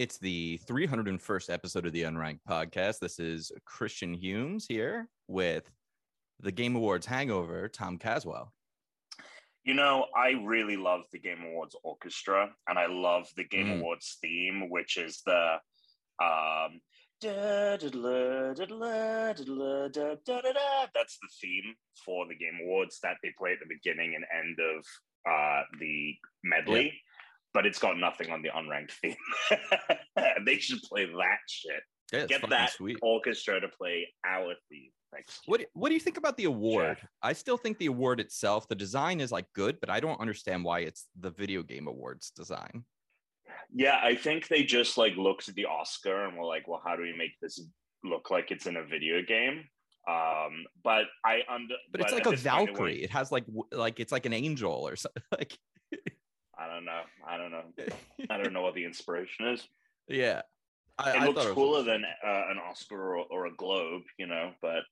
It's the 301st episode of the Unranked podcast. This is Christian Humes here with the Game Awards hangover, Tom Caswell. You know, I really love the Game Awards orchestra, and I love the Game Mm. Awards theme, which is the um, that's the theme for the Game Awards that they play at the beginning and end of uh, the medley. But it's got nothing on the unranked theme. they should play that shit. Yeah, Get that sweet. orchestra to play our theme. What what do you think about the award? I still think the award itself, the design is like good, but I don't understand why it's the video game awards design. Yeah, I think they just like looked at the Oscar and were like, well, how do we make this look like it's in a video game? Um, but I under But it's like a this point, Valkyrie. It has like like it's like an angel or something. Like I don't know. I don't know. I don't know what the inspiration is. yeah. I, It I looks was cooler interesting. than uh, an Oscar or, or a Globe, you know. But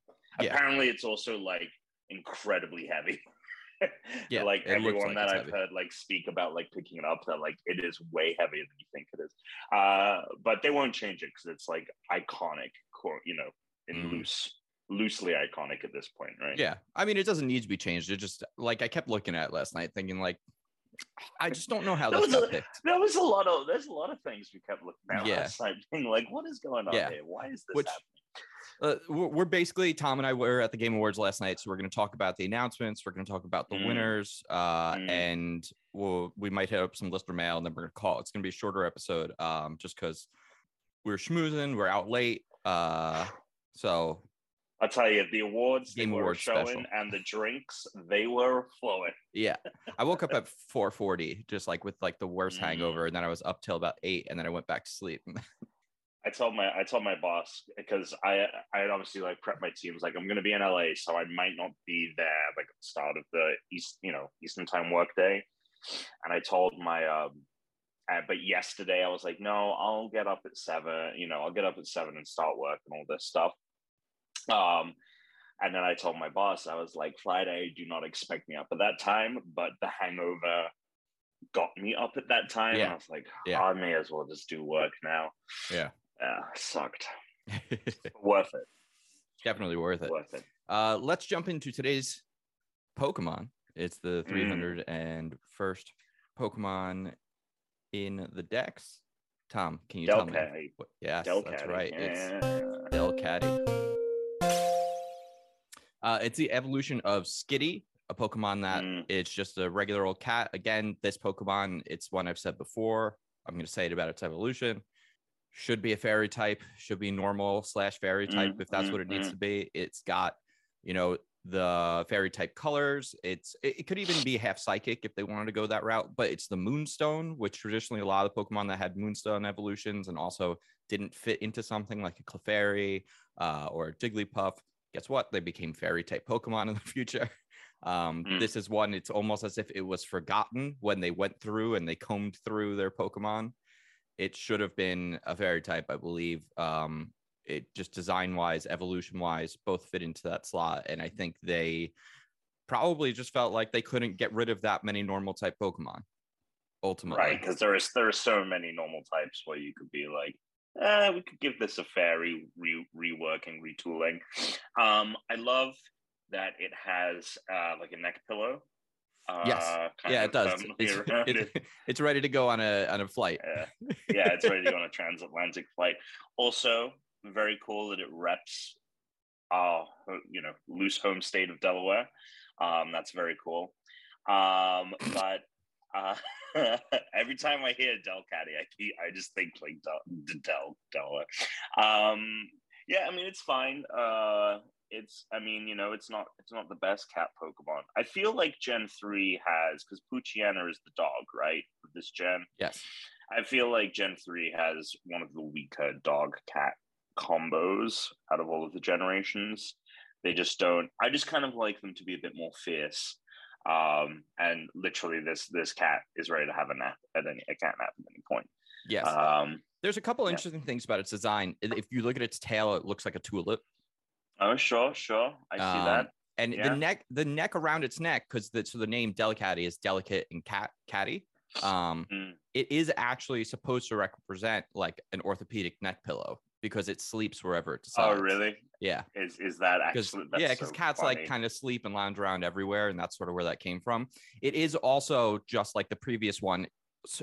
Yeah. apparently, it's also like incredibly heavy. Yeah, like everyone like that I've heavy. heard like speak about like picking it up, that like it is way heavier than you think it is. Uh, but they won't change it because it's like iconic, core, you know, in Mm. loose, loosely iconic at this point, right? Yeah. I mean, it doesn't need to be changed. It just like I kept looking at it last night thinking like I just don't know how That was a- picked. There was a lot of there's a lot of things we kept looking at Yeah. last night, being like, what is going on Yeah. here? Why is this Which- happening? Uh, we're, we're basically Tom and I were at the Game Awards last night, so we're going to talk about the announcements. We're going to talk about the Mm. winners, uh, Mm. and we'll we might hit up some listener mail, and then we're going to call. It's going to be a shorter episode, um, just because we're schmoozing, we're out late, uh, so I'll tell you, the awards Game they were Awards showing special. and the drinks they were flowing. yeah. I woke up at 4:40, just like with like the worst Mm. hangover, and then I was up till about eight, and then I went back to sleep. I told my I told my boss because I I had obviously like prepped my teams like I'm gonna be in LA, so I might not be there like at the start of the East you know Eastern time work day, And I told my um uh, but yesterday I was like, no, I'll get up at seven, you know, I'll get up at seven and start work and all this stuff. Um and then I told my boss, I was like, Friday, do not expect me up at that time. But the hangover got me up at that time. Yeah. I was like, Yeah. I may as well just do work now. Yeah. Yeah, sucked. Worth it. Definitely worth it. Worth it. Uh, let's jump into today's Pokemon. It's the Mm. 301st Pokemon in the dex. Tom, can you tell me? Delcatty. What, yes, that's Delcatty. right. It's Yeah. Delcatty. Uh, it's the evolution of Skitty, a Pokemon that Mm. it's just a regular old cat. Again, this Pokemon, it's one I've said before. I'm going to say it about its evolution. Should be a fairy type, should be normal slash fairy type Mm, if that's mm, what it needs mm. to be. It's got, you know, the fairy type colors. It's it, it could even be half psychic if they wanted to go that route, but it's the Moonstone, which traditionally a lot of the Pokemon that had Moonstone evolutions and also didn't fit into something like a Clefairy uh, or a Jigglypuff. Guess what? They became fairy type Pokemon in the future. Um, Mm. This is one, it's almost as if it was forgotten when they went through and they combed through their Pokemon. It should have been a fairy type, I believe. Um, it just design wise, evolution wise, both fit into that slot. And I think they probably just felt like they couldn't get rid of that many normal type Pokemon. Ultimately, Right, because there is there are so many normal types where you could be like, eh, we could give this a fair re, re, reworking, retooling. Um, I love that it has uh, like a neck pillow. Uh, Yes. kind yeah, of it does. firmly It's, it- it's ready to go on a on a flight. Yeah. yeah, it's ready to go on a transatlantic flight. Also, very cool that it reps our you know loose home state of Delaware. Um, that's very cool. Um, but uh, every time I hear Delcatty, I keep, I just think like Del, Del Delaware. Um, yeah, I mean it's fine. Uh, it's I mean you know it's not it's not the best cat Pokemon. I feel like Gen three has because Poochyena is the dog, right? This gen. Yes. I feel like Gen 3 has one of the weaker dog cat combos out of all of the generations. They just don't I just kind of like them to be a bit more fierce. Um, and literally this this cat is ready to have a nap at any a cat nap at any point. Yes. Um There's a couple yeah. interesting things about its design. If you look at its tail, it looks like a tulip. oh sure, sure. I see Um, that. And Yeah. the neck, the neck around its neck, because the so the name Delicatty is delicate and cat catty. Um, Mm. it is actually supposed to represent like an orthopedic neck pillow because it sleeps wherever it decides. Oh, really? Yeah. Is is that actually? yeah, because so cats funny. like kind of sleep and lounge around everywhere, and that's sort of where that came from. It is also just like the previous one,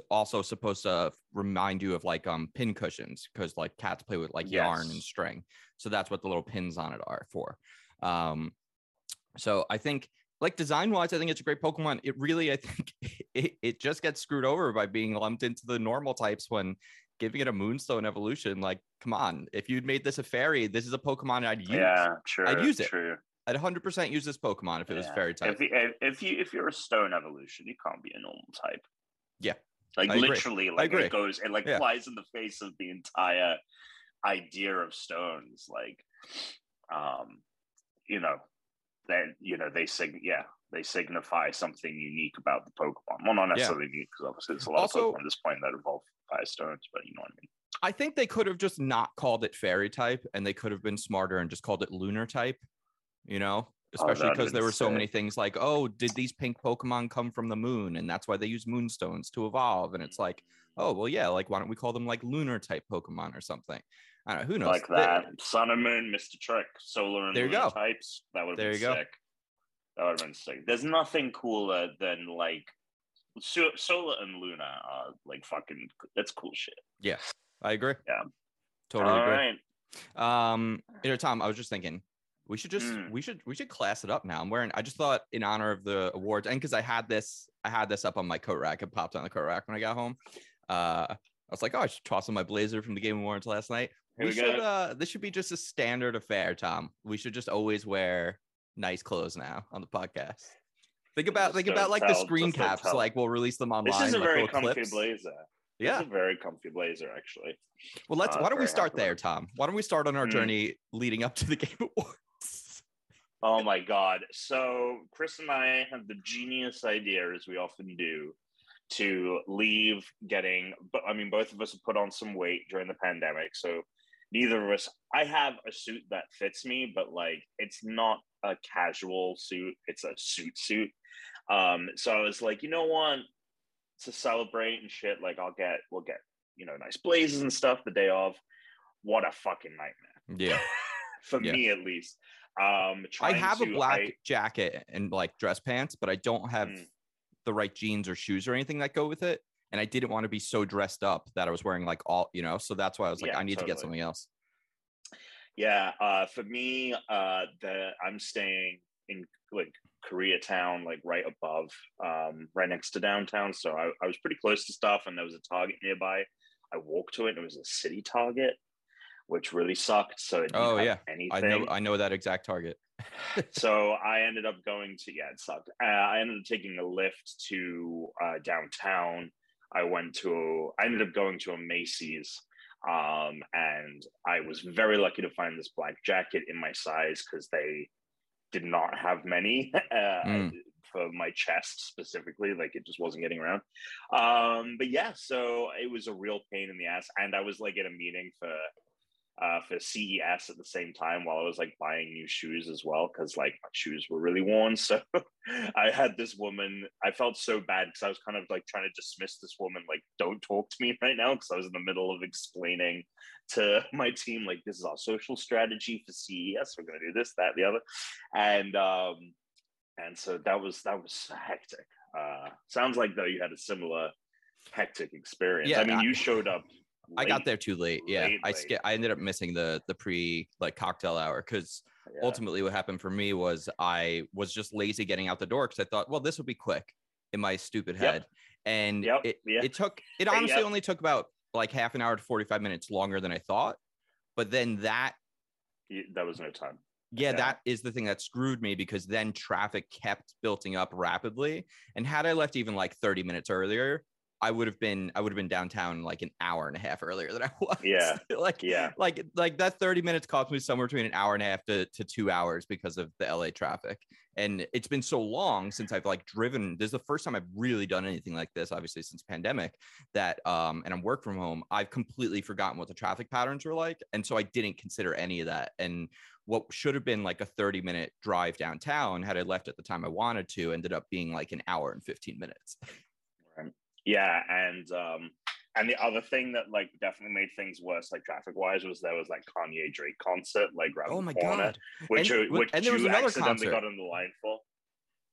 also supposed to remind you of like um pin cushions because like cats play with like yarn and string, so that's what the little pins on it are for. Um, so I think like design wise, I think it's a great Pokemon. It really, I think it, it just gets screwed over by being lumped into the normal types when giving it a Moonstone evolution. Like, come on, if you'd made this a fairy, this is a Pokemon I'd use. Yeah, true. I'd use it. True. I'd 100% use this Pokemon if it was fairy type. If, you- if you if you're a stone evolution, you can't be a normal type. Yeah. Like I agree. literally, like agree. it goes, it like Yeah. flies in the face of the entire idea of stones. Like, um, you know, then you know they sig yeah they signify something unique about the Pokemon. Well, not necessarily unique because obviously there's a lot Also- of Pokemon at this point that evolve fire stones, but you know what I mean. I think they could have just not called it fairy type and they could have been smarter and just called it lunar type, you know, oh, especially Oh, because there were so many things like, oh, did these pink Pokemon come from the moon? And that's why they use moonstones to evolve. And it's like, oh, well, yeah, like, why don't we call them like lunar type Pokemon or something? I don't know. Who knows? like that. Sun and Moon, Mr. Trick, Solar and There you Lunar go. types. That would have There been you go. That would have been sick. There's nothing cooler than like so- Solar and Luna are like fucking. That's cool shit. Yeah, I agree. Yeah. Totally All agree. right. Um, you know, Tom, I was just thinking we should just Mm. we should we should class it up now. I'm wearing I just thought in honor of the awards and because I had this I had this up on my coat rack. It popped on the coat rack when I got home. Uh I was like, oh, I should toss on my blazer from the Game Awards last night. Here we we should uh this should be just a standard affair, Tom. We should just always wear nice clothes now on the podcast. Think about Just think about like the screen caps. tell. Like we'll release them online. This is a like very comfy clips. blazer. Yeah. This a very comfy blazer, actually. Well, let's. Uh, why don't we start there. Tom? Why don't we start on our Mm. journey leading up to the Game Awards? Oh my god. So Chris and I had the genius idea, as we often do, to leave getting but I mean both of us have put on some weight during the pandemic. So neither of us I have a suit that fits me, but like it's not a casual suit, it's a suit suit. Um, so I was like, you know what? To celebrate and shit, like I'll get we'll get, you know, nice blazers and stuff the day of. What a fucking nightmare. Yeah. For Yeah. me at least. Um I have a black I- jacket and like dress pants, but I don't have Mm. the right jeans or shoes or anything that go with it. And I didn't want to be so dressed up that I was wearing like all, you know. So that's why I was like, Yeah, I need to get something else. Yeah, uh, for me, uh, the I'm staying in like Koreatown, like right above, um, right next to downtown. So I, I was pretty close to stuff, and there was a Target nearby. I walked to it, and it was a city Target, which really sucked. So it Oh, yeah. anything. I know, I know that exact target. so I ended up going to yeah, it sucked. Uh, I ended up taking a lift to uh, downtown. I went to I ended up going to a Macy's, um, and I was very lucky to find this black jacket in my size because they did not have many uh, Mm. for my chest specifically. Like it just wasn't getting around. Um, but yeah, so it was a real pain in the ass, and I was like at a meeting for uh, for CES at the same time while I was like buying new shoes as well because like my shoes were really worn. So I had this woman. I felt so bad because I was kind of like trying to dismiss this woman, like don't talk to me right now because I was in the middle of explaining to my team like this is our social strategy for CES. We're going to do this, that, the other, and um, and so that was that was hectic. Uh, sounds like though you had a similar hectic experience. Yeah, I mean I- you showed up. I got there too late. Yeah, late, I late. I ended up missing the the pre like cocktail hour because Yeah. ultimately what happened for me was I was just lazy getting out the door because I thought, well, this will be quick in my stupid Yep. head, and Yep, it yeah. it took it honestly yep. only took about like half an hour to forty five minutes longer than I thought, but then that that was no time. yeah, Yeah. that is the thing that screwed me because then traffic kept building up rapidly. And had I left even like 30 minutes earlier, I would have been I would have been downtown like an hour and a half earlier than I was. Yeah. like Yeah. like like that 30 minutes cost me somewhere between an hour and a half to, to two hours because of the LA traffic. And it's been so long since I've like driven. This is the first time I've really done anything like this, obviously since pandemic, that um and I'm work from home. I've completely forgotten what the traffic patterns were like. And so I didn't consider any of that. And what should have been like a 30 minute drive downtown had I left at the time I wanted to ended up being like an hour and 15 minutes. Right. Yeah, and um, and the other thing that like definitely made things worse, like traffic wise, was there was like Kanye Drake concert like around Oh my corner, god! which And- you, which and there was you another accidentally concert. got in the line for.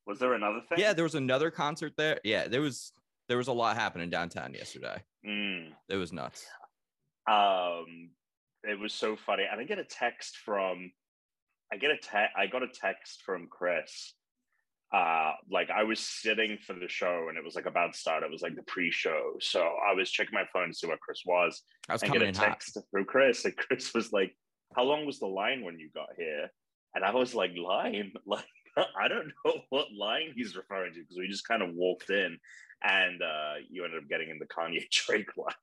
Was there another thing? Yeah, there was another concert there. Yeah, there was there was a lot happening downtown yesterday. Mm. It was nuts. um it was so funny and i get a text from i get a text, i got a text from chris uh like i was sitting for the show and it was like about to start. It was like the pre-show. So i was checking my phone to see what chris was I was and get a in hot. text from chris. And chris was like how long was the line when you got here? And i was like line? Like i don't know what line he's referring to because we just kind of walked in and uh you ended up getting in the kanye drake line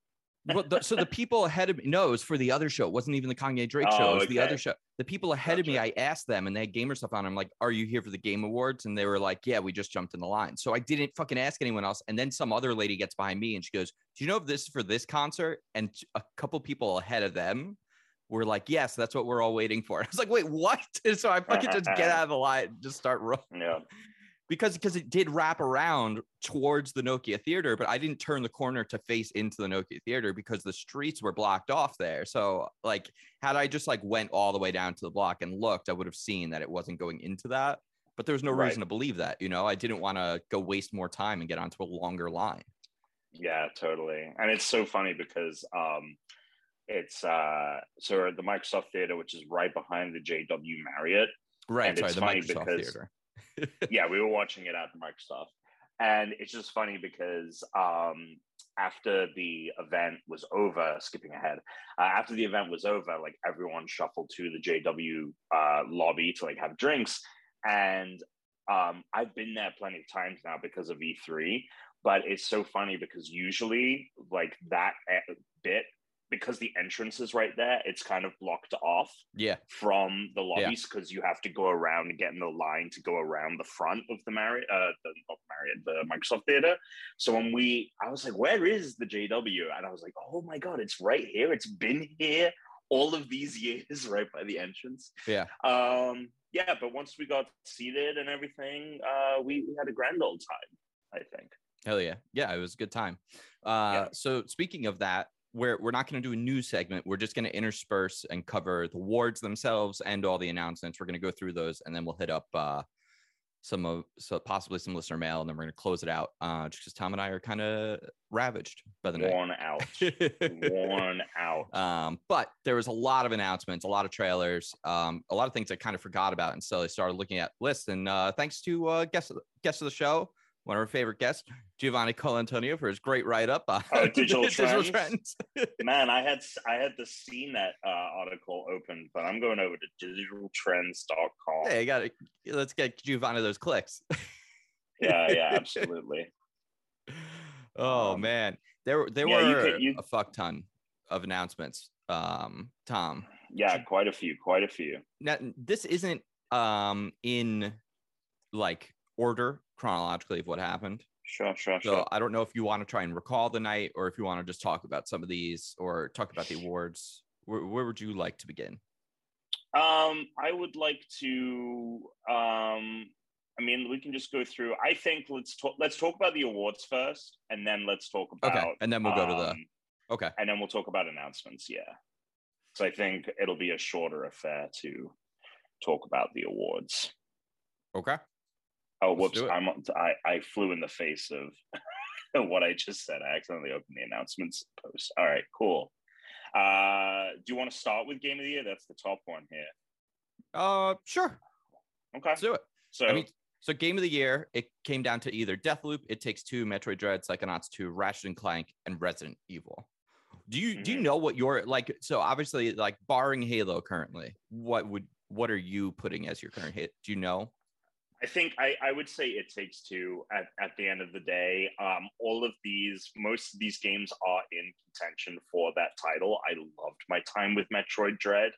Well, the, so the people ahead of me, no, it was for the other show. It wasn't even the Kanye Drake show. Oh, It was the other show. The people ahead of me, I asked them and they had gamer stuff on. I'm like, are you here for the game awards? And they were like, yeah, we just jumped in the line. So I didn't fucking ask anyone else. And then some other lady gets behind me and she goes, do you know if this is for this concert? And a couple people ahead of them were like, yes, that's what we're all waiting for. I was like, wait, what? And so I fucking just get out of the line, and just start rolling yeah because because it did wrap around towards the Nokia Theater, but I didn't turn the corner to face into the Nokia Theater because the streets were blocked off there. So like had I just like went all the way down to the block and looked, I would have seen that it wasn't going into that. But there was no Right. reason to believe that, you know. I didn't want to go waste more time and get onto a longer line. Yeah, totally. And it's so funny because um it's uh so the Microsoft Theater, which is right behind the JW Marriott. Right. And sorry, it's the funny Microsoft because- Theater. yeah, we were watching it at Microsoft. And it's just funny because um after the event was over, skipping ahead, uh, after the event was over, like everyone shuffled to the JW uh, lobby to like have drinks. And um, I've been there plenty of times now because of E3, but it's so funny because usually, like that e- bit, because the entrance is right there, it's kind of blocked off Yeah. from the lobbies because you have to go around and get in the line to go around the front of the Marriott, uh, the not Marriott, the Microsoft Theater. So when we, I was like, "Where is the JW?" And I was like, "Oh my god, it's right here! It's been here all of these years, right by the entrance." Yeah. Um, yeah, but once we got seated and everything, uh, we, we had a grand old time. I think. Hell yeah. Yeah, it was a good time. Uh, Yeah. So speaking of that, we're, we're not going to do a news segment. We're just going to intersperse and cover the wards themselves and all the announcements. We're going to go through those and then we'll hit up uh, some of so possibly some listener mail and then we're going to close it out uh, just because Tom and I are kind of ravaged by the night. Worn out, worn out. Um, but there was a lot of announcements, a lot of trailers, um, a lot of things I kind of forgot about until I started looking at lists. And uh, thanks to uh, guests guest of the show, one of our favorite guests, Giovanni Colantonio, for his great write up on Oh, Digital Trends. trends. Man, I had I had the CNET uh, article open, but I'm going over to digitaltrends.com. hey, got it. Let's get Giovanni those clicks. Yeah, yeah, absolutely. oh Um, man, there there yeah, you were could- you- a fuck ton of announcements. Um, Tom, Yeah, quite a few, quite a few. now this isn't um in like order chronologically of what happened. Sure, sure, So sure. I don't know if you want to try and recall the night or if you want to just talk about some of these or talk about the awards. Where, where would you like to begin? Um, I would like to. Um, I mean, we can just go through. I think let's talk. Let's talk about the awards first, and then let's talk about. Okay, and then we'll go to the um, okay. and then we'll talk about announcements. Yeah. So I think it'll be a shorter affair to talk about the awards. Okay. Oh, whoops! I'm I, I flew in the face of what I just said. I accidentally opened the announcements post. All right, cool. Uh, do you want to start with game of the year? That's the top one here. Uh, sure. Okay. Let's do it. So I mean, so game of the year, it came down to either Deathloop, It Takes Two, Metroid Dread, Psychonauts 2, Ratchet and Clank, and Resident Evil. Do you do you Mhm. know what your like? So obviously, like barring Halo currently, what would what are you putting as your current hit? Do you know? I think I, I would say it takes two at, at the end of the day. Um, all of these, most of these games are in contention for that title. I loved my time with Metroid Dread.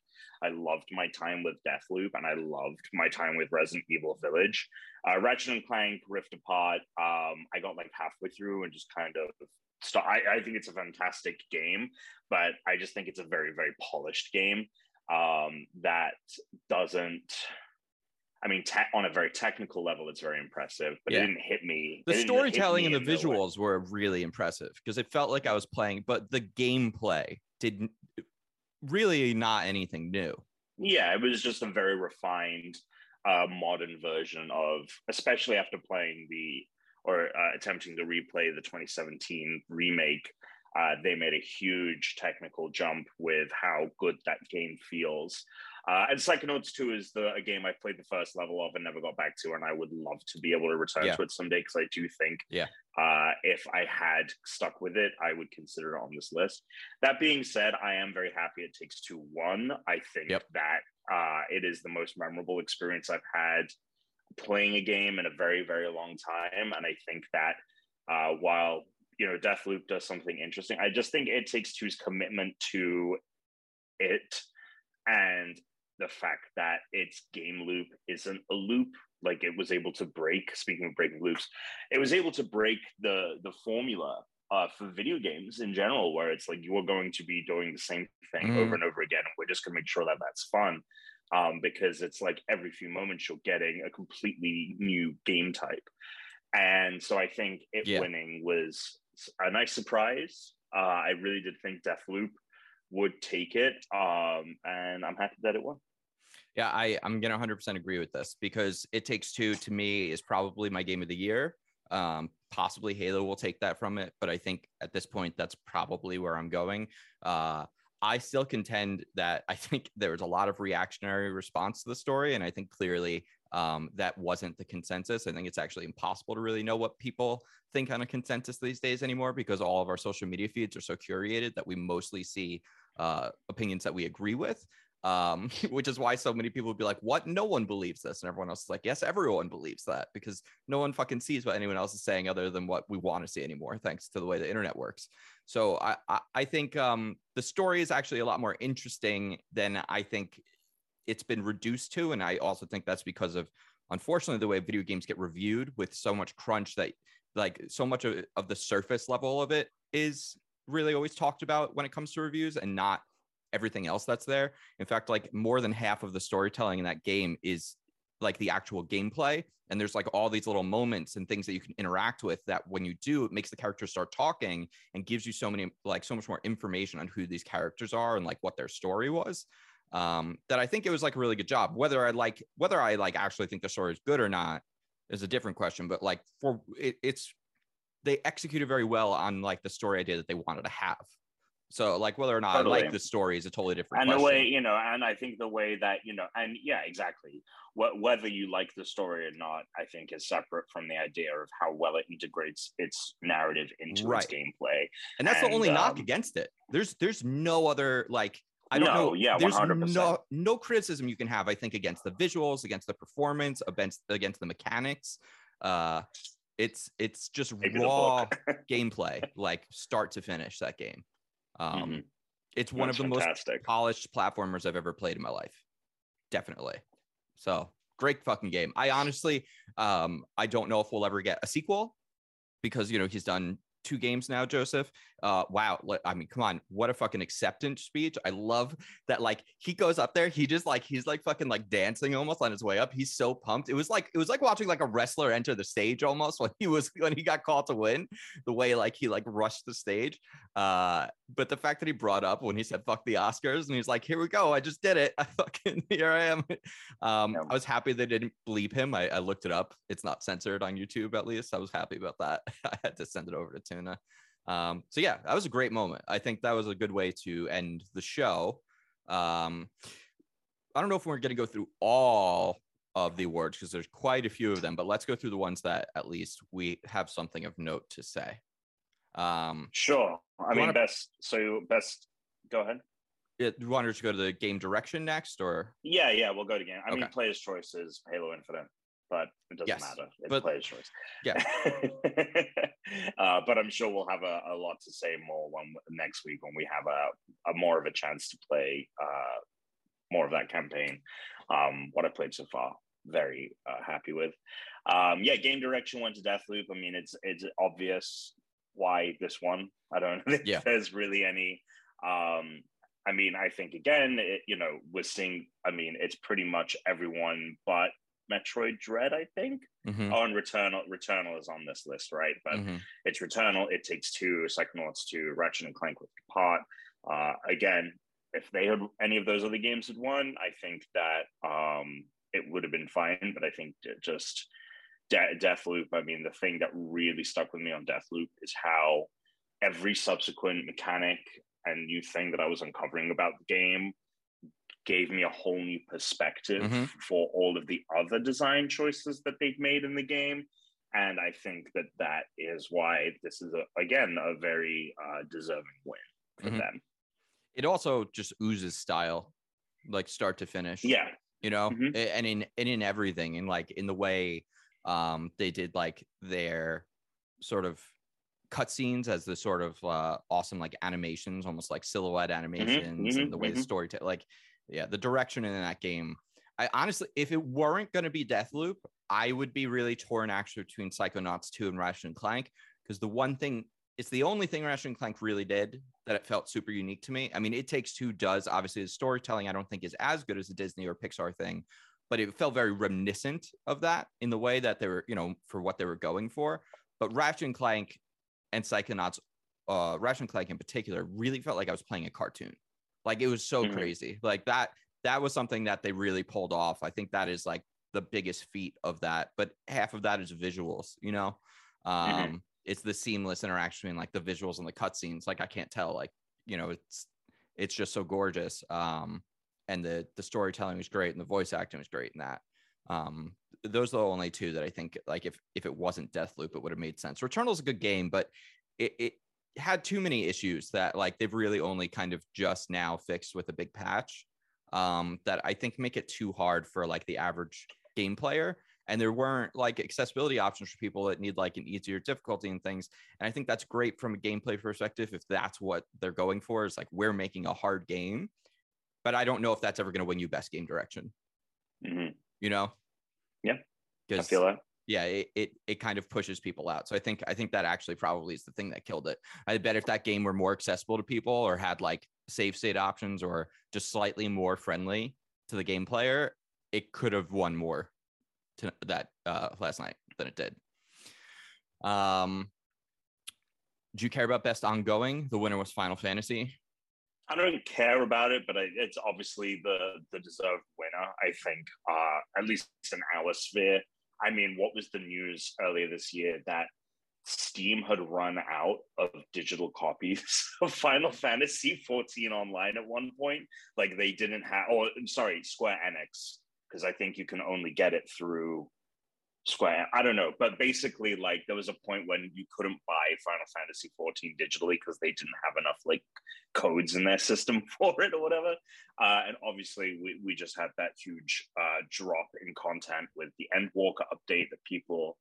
I loved my time with Deathloop, and I loved my time with Resident Evil Village. Uh, Ratchet and Clank Rift Apart. Um, I got like halfway through and just kind of stop. I, I think it's a fantastic game, but I just think it's a very very polished game um, that doesn't I mean, te- on a very technical level, it's very impressive, but Yeah. it didn't hit me. the it didn't hit storytelling me and the visuals were really impressive because it felt like I was playing, but the gameplay didn't really not anything new. Yeah, it was just a very refined, uh, modern version of, especially after playing the or uh, attempting to replay the 2017 remake. Uh, they made a huge technical jump with how good that game feels. Uh, and Psychonauts 2 is the a game I played the first level of and never got back to, and I would love to be able to return Yeah. to it someday because I do think Yeah. uh, if I had stuck with it, I would consider it on this list. That being said, I am very happy it takes two one. I think Yep. that uh, it is the most memorable experience I've had playing a game in a very, very long time. And I think that uh, while you know Deathloop does something interesting, I just think it takes two's commitment to it and the fact that its game loop isn't a loop like it was able to break speaking of breaking loops it was able to break the the formula uh, for video games in general where it's like you're going to be doing the same thing Mhm. over and over again and we're just going to make sure that that's fun um, because it's like every few moments you're getting a completely new game type and so i think it Yeah. winning was a nice surprise uh, i really did think deathloop would take it um, and i'm happy that it won Yeah, I, I'm gonna 100% agree with this because It Takes Two to me is probably my game of the year. Um, possibly Halo will take that from it, but I think at this point that's probably where I'm going. Uh, I still contend that I think there was a lot of reactionary response to the story, and I think clearly um, that wasn't the consensus. I think it's actually impossible to really know what people think on a consensus these days anymore because all of our social media feeds are so curated that we mostly see uh, opinions that we agree with um, which is why so many people would be like, "What? No one believes this," and everyone else is like, "Yes, everyone believes that," because no one fucking sees what anyone else is saying other than what we want to see anymore, thanks to the way the internet works. So I I, I think um, the story is actually a lot more interesting than I think it's been reduced to, and I also think that's because of unfortunately the way video games get reviewed with so much crunch that like so much of, of the surface level of it is really always talked about when it comes to reviews and not everything else that's there. In fact, like more than half of the storytelling in that game is like the actual gameplay. And there's like all these little moments and things that you can interact with that when you do, it makes the characters start talking and gives you so many, like so much more information on who these characters are and like what their story was. Um, that I think it was like a really good job. Whether I like, whether I like actually think the story is good or not is a different question. But like for it, it's, they executed very well on like the story idea that they wanted to have. So like whether or not I like the story is a totally different and the way you know and i think the way that you know and yeah exactly what, whether you like the story or not i think is separate from the idea of how well it integrates its narrative into Right. its gameplay and that's the and, only knock um, against it. There's there's no other like I don't No, know. yeah, there's 100%. no no criticism you can have. I think against the visuals, against the performance, against against the mechanics. Uh, it's it's just Maybe raw gameplay, like start to finish. That game. Um, Mhm. It's one That's of the most polished platformers I've ever played in my life. Definitely. So great fucking game. I honestly, um, I don't know if we'll ever get a sequel because you know he's done two games now, Josef. Uh, wow. I mean, come on, what a fucking acceptance speech. I love that. Like he goes up there, he just like he's like fucking like dancing almost on his way up. He's so pumped. It was like it was like watching like a wrestler enter the stage almost when he was when he got called to win. The way like he like rushed the stage. Uh, but the fact that he brought up when he said "fuck the Oscars" and he's like, "Here we go, I just did it. I fucking here I am." Um, Yeah. I was happy they didn't bleep him. I, I looked it up. It's not censored on YouTube at least. I was happy about that. I had to send it over to Tuna. Um, so yeah, that was a great moment. I think that was a good way to end the show. Um, I don't know if we're going to go through all of the awards because there's quite a few of them, but let's go through the ones that at least we have something of note to say. Um, sure. I mean wanna- best so best go ahead. It, you want to go to the game direction next, or? Yeah yeah we'll go to game. I mean Okay. player's choice is halo infinite but it doesn't Yes, matter. It's but- player's choice. Yeah. uh, but i'm sure we'll have a, a lot to say more when next week when we have a, a more of a chance to play uh, more of that campaign. Um, what i played so far very uh, happy with. Um, yeah game direction went to deathloop. I mean it's it's obvious why this one i don't think Yeah. there's really any um, I mean, I think again, it, you know, we're seeing. I mean, it's pretty much everyone but Metroid Dread, I think. Mhm, Oh, and Returnal. Returnal is on this list, right? But mhm. it's Returnal. It takes two. Psychonauts two. Ratchet and Clank Rift Apart. Uh, again, if they had any of those other games had won, I think that um, it would have been fine. But I think just De- Deathloop. I mean, the thing that really stuck with me on Deathloop is how every subsequent mechanic and new thing that I was uncovering about the game gave me a whole new perspective Mhm. for all of the other design choices that they've made in the game and i think that that is why this is a, again a very uh, deserving win for Mhm. them It also just oozes style, like start to finish. yeah you know Mhm. And in and in everything and like in the way um they did like their sort of cutscenes as the sort of uh awesome like animations almost like silhouette animations and mhm, the way the mhm. story like yeah the direction in that game i honestly if it weren't going to be deathloop i would be really torn actually between psychonauts 2 and ratchet and clank because the one thing it's the only thing ratchet and clank really did that it felt super unique to me i mean it takes two does obviously the storytelling i don't think is as good as a disney or pixar thing but it felt very reminiscent of that in the way that they were you know for what they were going for. But ratchet and clank and psychonauts uh ratchet and clank in particular really felt like i was playing a cartoon. Like it was so Mhm. crazy. Like that that was something that they really pulled off. I think that is like the biggest feat of that but half of that is visuals you know? Um Mhm. it's the seamless interaction between like the visuals and the cutscenes. Like i can't tell like you know it's it's just so gorgeous. Um and the the storytelling was great and the voice acting was great in that. Um those are the only two that i think like if if it wasn't deathloop it would have made sense. Returnal's is a good game but it, it had too many issues that like they've really only kind of just now fixed with a big patch um that i think make it too hard for like the average game player. And there weren't like accessibility options for people that need like an easier difficulty and things. And i think that's great from a gameplay perspective if that's what they're going for is like we're making a hard game but i don't know if that's ever going to win you best game direction. Mhm. you know? Yeah, i feel that. Yeah it, it it kind of pushes people out. So i think i think that actually probably is the thing that killed it. I bet if that game were more accessible to people or had like save state options or just slightly more friendly to the game player it could have won more to that uh last night than it did. Um do you care about best ongoing? The winner was final fantasy I don't care about it, but I, it's obviously the the deserved winner. I think, uh, at least in our sphere. I mean, what was the news earlier this year that Steam had run out of digital copies of Final Fantasy 14 online at one point? Like they didn't have, or sorry, Square Enix, because I think you can only get it through Square. I don't know, but basically, like there was a point when you couldn't buy Final Fantasy 14 digitally because they didn't have enough like codes in their system for it or whatever. Uh, and obviously, we, we just had that huge uh, drop in content with the Endwalker update that people.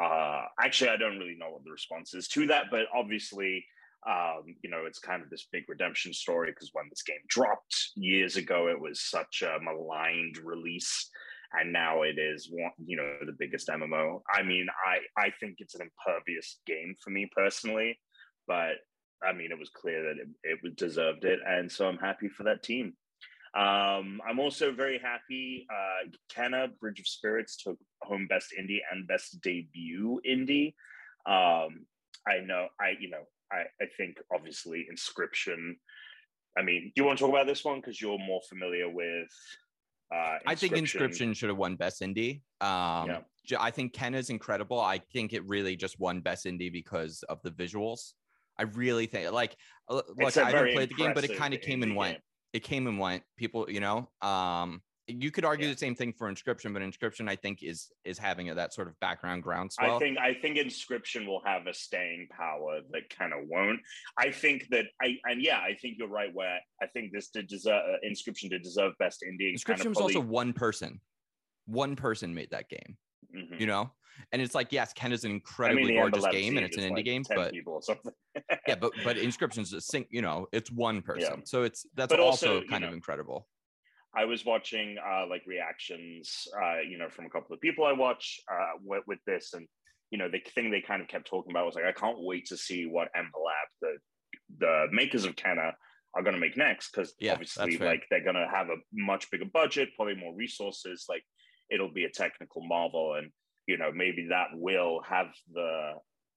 Uh, actually, I don't really know what the response is to that, but obviously, um, you know, it's kind of this big redemption story because when this game dropped years ago, it was such a maligned release and now it is one you know the biggest mmo i mean i i think it's an impervious game for me personally but i mean it was clear that it, it deserved it and so i'm happy for that team. Um i'm also very happy uh kena bridge of spirits took home best indie and best debut indie. Um i know i you know i i think obviously inscryption i mean do you want to talk about this one? Because you're more familiar with uh, I think Inscryption should have won Best Indie. Um, Yeah. I think Ken is incredible. I think it really just won Best Indie because of the visuals. I really think, like, uh, look, I haven't played the game, but it kind of came and indie went. It came and went. People, you know, um, you could argue Yeah. the same thing for Inscryption, but Inscryption, I think, is is having that sort of background groundswell. I think I think inscryption will have a staying power that kind of won't. I think that I and yeah, I think you're right. Where I think this did deserve uh, inscryption did deserve best indie. Inscryption was also one person. One person made that game, Mhm. you know, and it's like, yes, Ken is an I incredibly mean, gorgeous game, and it's an indie like game, but people or something. yeah, but but inscryptions a sync, you know, it's one person. So it's that's But also, also, kind of incredible. I was watching uh, like reactions, uh, you know, from a couple of people I watch uh, with, with this, and you know, the thing they kind of kept talking about was like, I can't wait to see what Ember Lab, the the makers of Kena, are going to make next, because Yeah, obviously, like, they're going to have a much bigger budget, probably more resources. Like, it'll be a technical marvel, and you know maybe that will have the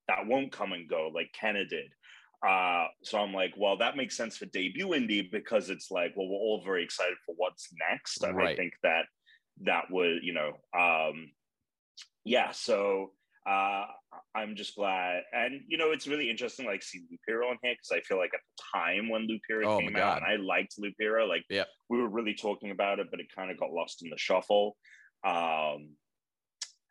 that won't come and go like Kena did. Uh, so I'm like, well, that makes sense for debut indie because it's like, well, we're all very excited for what's next, and right. I think that that was, you know, um, yeah. So uh, I'm just glad, and you know, it's really interesting, like see Loop Hero on here because I feel like at the time when Loop Hero oh came out, and I liked Loop Hero, like yeah, we were really talking about it, but it kind of got lost in the shuffle. Um,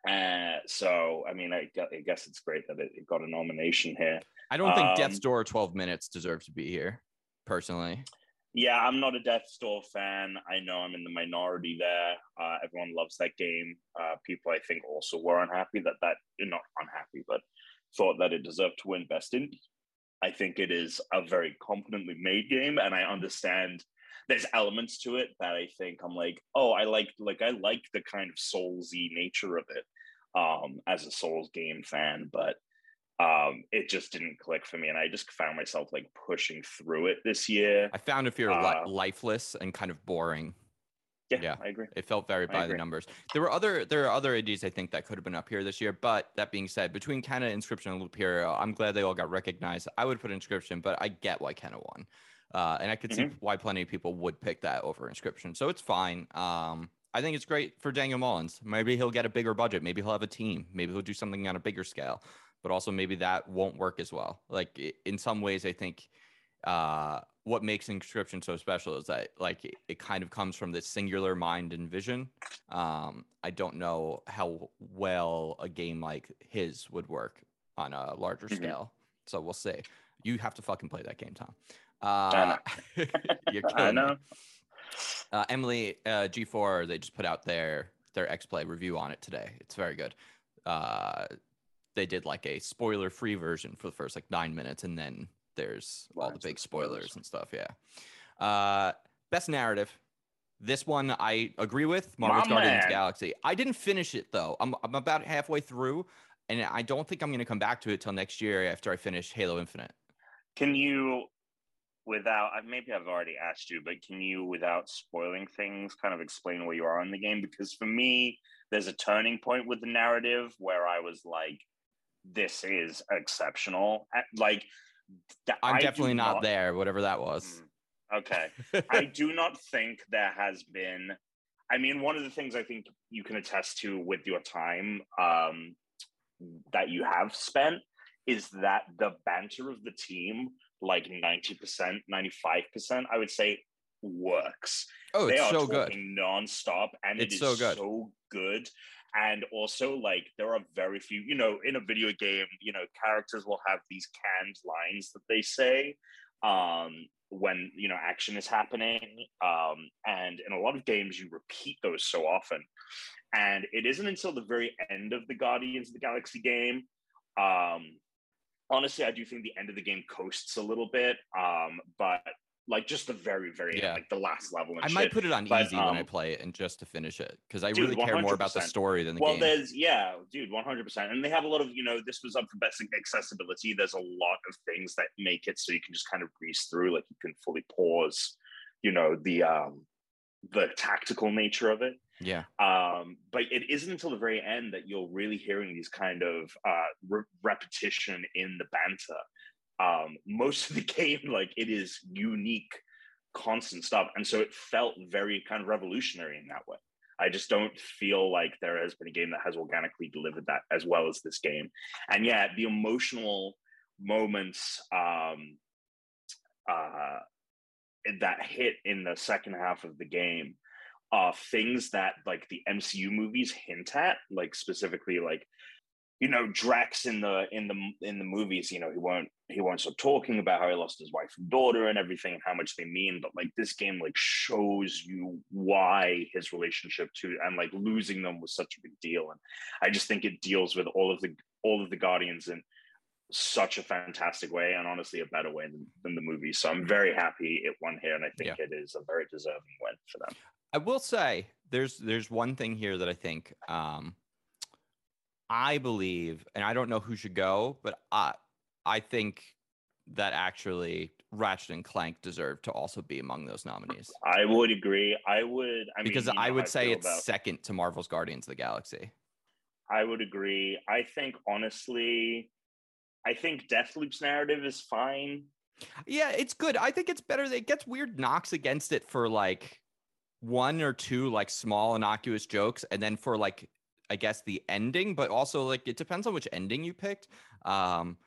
and so, I mean, I, I guess it's great that it, it, got a nomination here. I don't think um, Death's Door 12 Minutes deserves to be here, personally. Yeah, I'm not a Death's Door fan. I know I'm in the minority there. Uh, everyone loves that game. Uh, people, I think, also were unhappy that that not unhappy, but thought that it deserved to win Best Indie. I think it is a very competently made game, and I understand there's elements to it that I think I'm like, oh, I like like I like the kind of soulsy nature of it um, as a Souls game fan, but um, it just didn't click for me, and I just found myself like pushing through it this year. I found if you're uh, lifeless and kind of boring. Yeah, yeah, I agree. It felt very by the numbers. There were other there are other IDs I think that could have been up here this year. But that being said, between Kena, Inscryption, and Loop Hero, I'm glad they all got recognized. I would put Inscryption, but I get why Kena won. Uh, and I could mm-hmm. see why plenty of people would pick that over Inscryption. So it's fine. Um, I think it's great for Daniel Mullins. Maybe he'll get a bigger budget. Maybe he'll have a team. Maybe he'll do something on a bigger scale. But also maybe that won't work as well. Like in some ways, I think uh, what makes inscryption so special is that like it, it, kind of comes from this singular mind and vision. Um, I don't know how well a game like his would work on a larger mm-hmm. scale. So we'll see. You have to fucking play that game, Tom. Uh, killing I know. Uh, Emily uh, G4, they just put out their their X Play review on it today. It's very good. Uh, they did like a spoiler free version for the first like nine minutes, and then there's all the big spoilers, spoilers and stuff. Yeah. Uh, best narrative. This one I agree with. Marvel's My Guardians man. Galaxy. I didn't finish it though. I'm I'm about halfway through, and I don't think I'm going to come back to it till next year after I finish Halo Infinite. Can you without maybe I've already asked you, but can you, without spoiling things, kind of explain where you are in the game? Because for me, there's a turning point with the narrative where I was like, "This is exceptional." Like, I'm I definitely not, not, there. Whatever that was. Hmm, okay, I do not think there has been. I mean, one of the things I think you can attest to with your time um, that you have spent is that the banter of the team like 90%, 95%, I would say works. Oh, it's so good. nonstop and it's it is so good. so good. And also, like, there are very few, you know, in a video game, you know, characters will have these canned lines that they say um, when, you know, action is happening. Um, and in a lot of games, you repeat those so often. And it isn't until the very end of the Guardians of the Galaxy game um, honestly, I do think the end of the game coasts a little bit. Um, but like just the very, very yeah. end, like the last level. I shit. might put it on but, easy um, when I um, play it and just to finish it because I dude, really care 100%. more about the story than the well, game. Well, there's yeah, dude, one hundred percent. And they have a lot of you know this was up for best accessibility. There's a lot of things that make it so you can just kind of breeze through. Like you can fully pause, you know, the um the tactical nature of it. Yeah. Um, but it isn't until the very end that you're really hearing these kind of uh, re- repetition in the banter. Um, most of the game, like it is unique, constant stuff, and so it felt very kind of revolutionary in that way. I just don't feel like there has been a game that has organically delivered that as well as this game. And yet, the emotional moments um, uh, that hit in the second half of the game uh things that like the MCU movies hint at, like specifically like you know Drax in the in the in the movies, you know, he won't he won't stop talking about how he lost his wife and daughter and everything and how much they mean, but like this game like shows you why his relationship to and like losing them was such a big deal. And I just think it deals with all of the all of the Guardians in such a fantastic way and honestly a better way than, than the movie. So I'm very happy it won here and I think yeah. it is a very deserving win for them. I will say there's there's one thing here that I think um, I believe, and I don't know who should go, but I I think that actually Ratchet and Clank deserve to also be among those nominees. I would agree. I would. I because mean, I would say it's about, second to Marvel's Guardians of the Galaxy. I would agree. I think honestly, I think Deathloop's narrative is fine. Yeah, it's good. I think it's better. It gets weird knocks against it for like one or two like small innocuous jokes, and then for like I guess the ending, but also like it depends on which ending you picked. Um,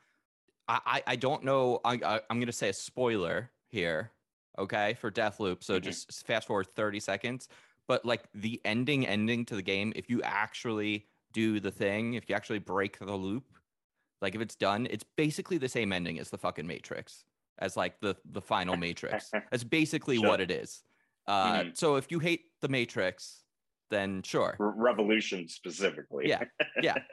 I I don't know. I, I am gonna say a spoiler here, okay, for Deathloop. So mm-hmm. just fast forward 30 seconds. But like the ending ending to the game, if you actually do the thing, if you actually break the loop, like if it's done, it's basically the same ending as the fucking Matrix, as like the the final Matrix. That's basically sure. what it is. Uh, mm-hmm. So if you hate the Matrix, then sure. Revolution specifically. Yeah, yeah.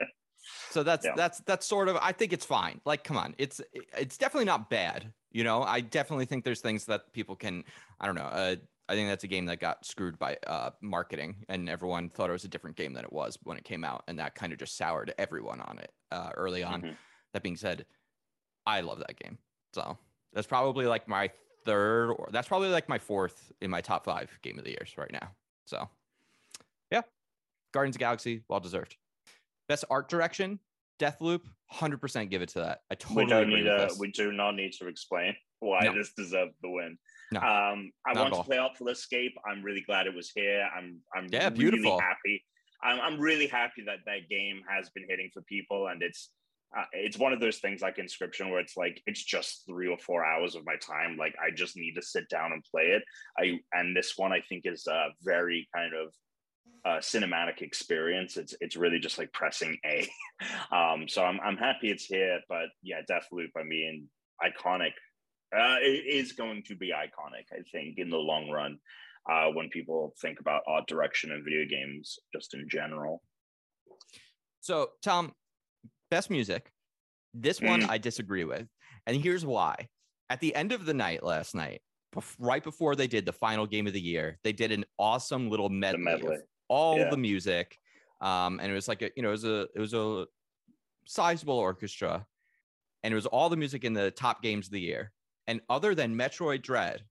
So that's yeah. that's that's sort of. I think it's fine. Like, come on, it's it's definitely not bad. You know, I definitely think there's things that people can. I don't know. Uh, I think that's a game that got screwed by uh, marketing, and everyone thought it was a different game than it was when it came out, and that kind of just soured everyone on it uh, early on. Mm-hmm. That being said, I love that game. So that's probably like my third, or that's probably like my fourth in my top five game of the years right now. So, yeah, Guardians of Galaxy, well deserved. Best art direction, Deathloop, hundred percent give it to that. I totally we don't need a, we do not need to explain why no. this deserved the win. No, um, I want to play Artful Escape. I'm really glad it was here. I'm I'm yeah, really beautiful. happy. I'm I'm really happy that that game has been hitting for people, and it's uh, it's one of those things like Inscryption where it's like it's just three or four hours of my time. Like I just need to sit down and play it. I and this one I think is a very kind of uh, cinematic experience. It's it's really just like pressing A. um, so I'm I'm happy it's here, but yeah, Deathloop. I mean, iconic. Uh, it is going to be iconic. I think in the long run, uh, when people think about art direction in video games, just in general. So Tom, best music. This one mm. I disagree with. And here's why. At the end of the night last night, right before they did the final game of the year, they did an awesome little medley, medley. of all yeah. the music. Um, and it was like a, you know, it was a it was a sizable orchestra, and it was all the music in the top games of the year. And other than Metroid Dread,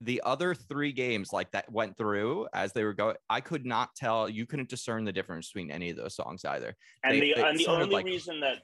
the other three games like that went through as they were going i could not tell you couldn't discern the difference between any of those songs either and they, the, and the only like, reason that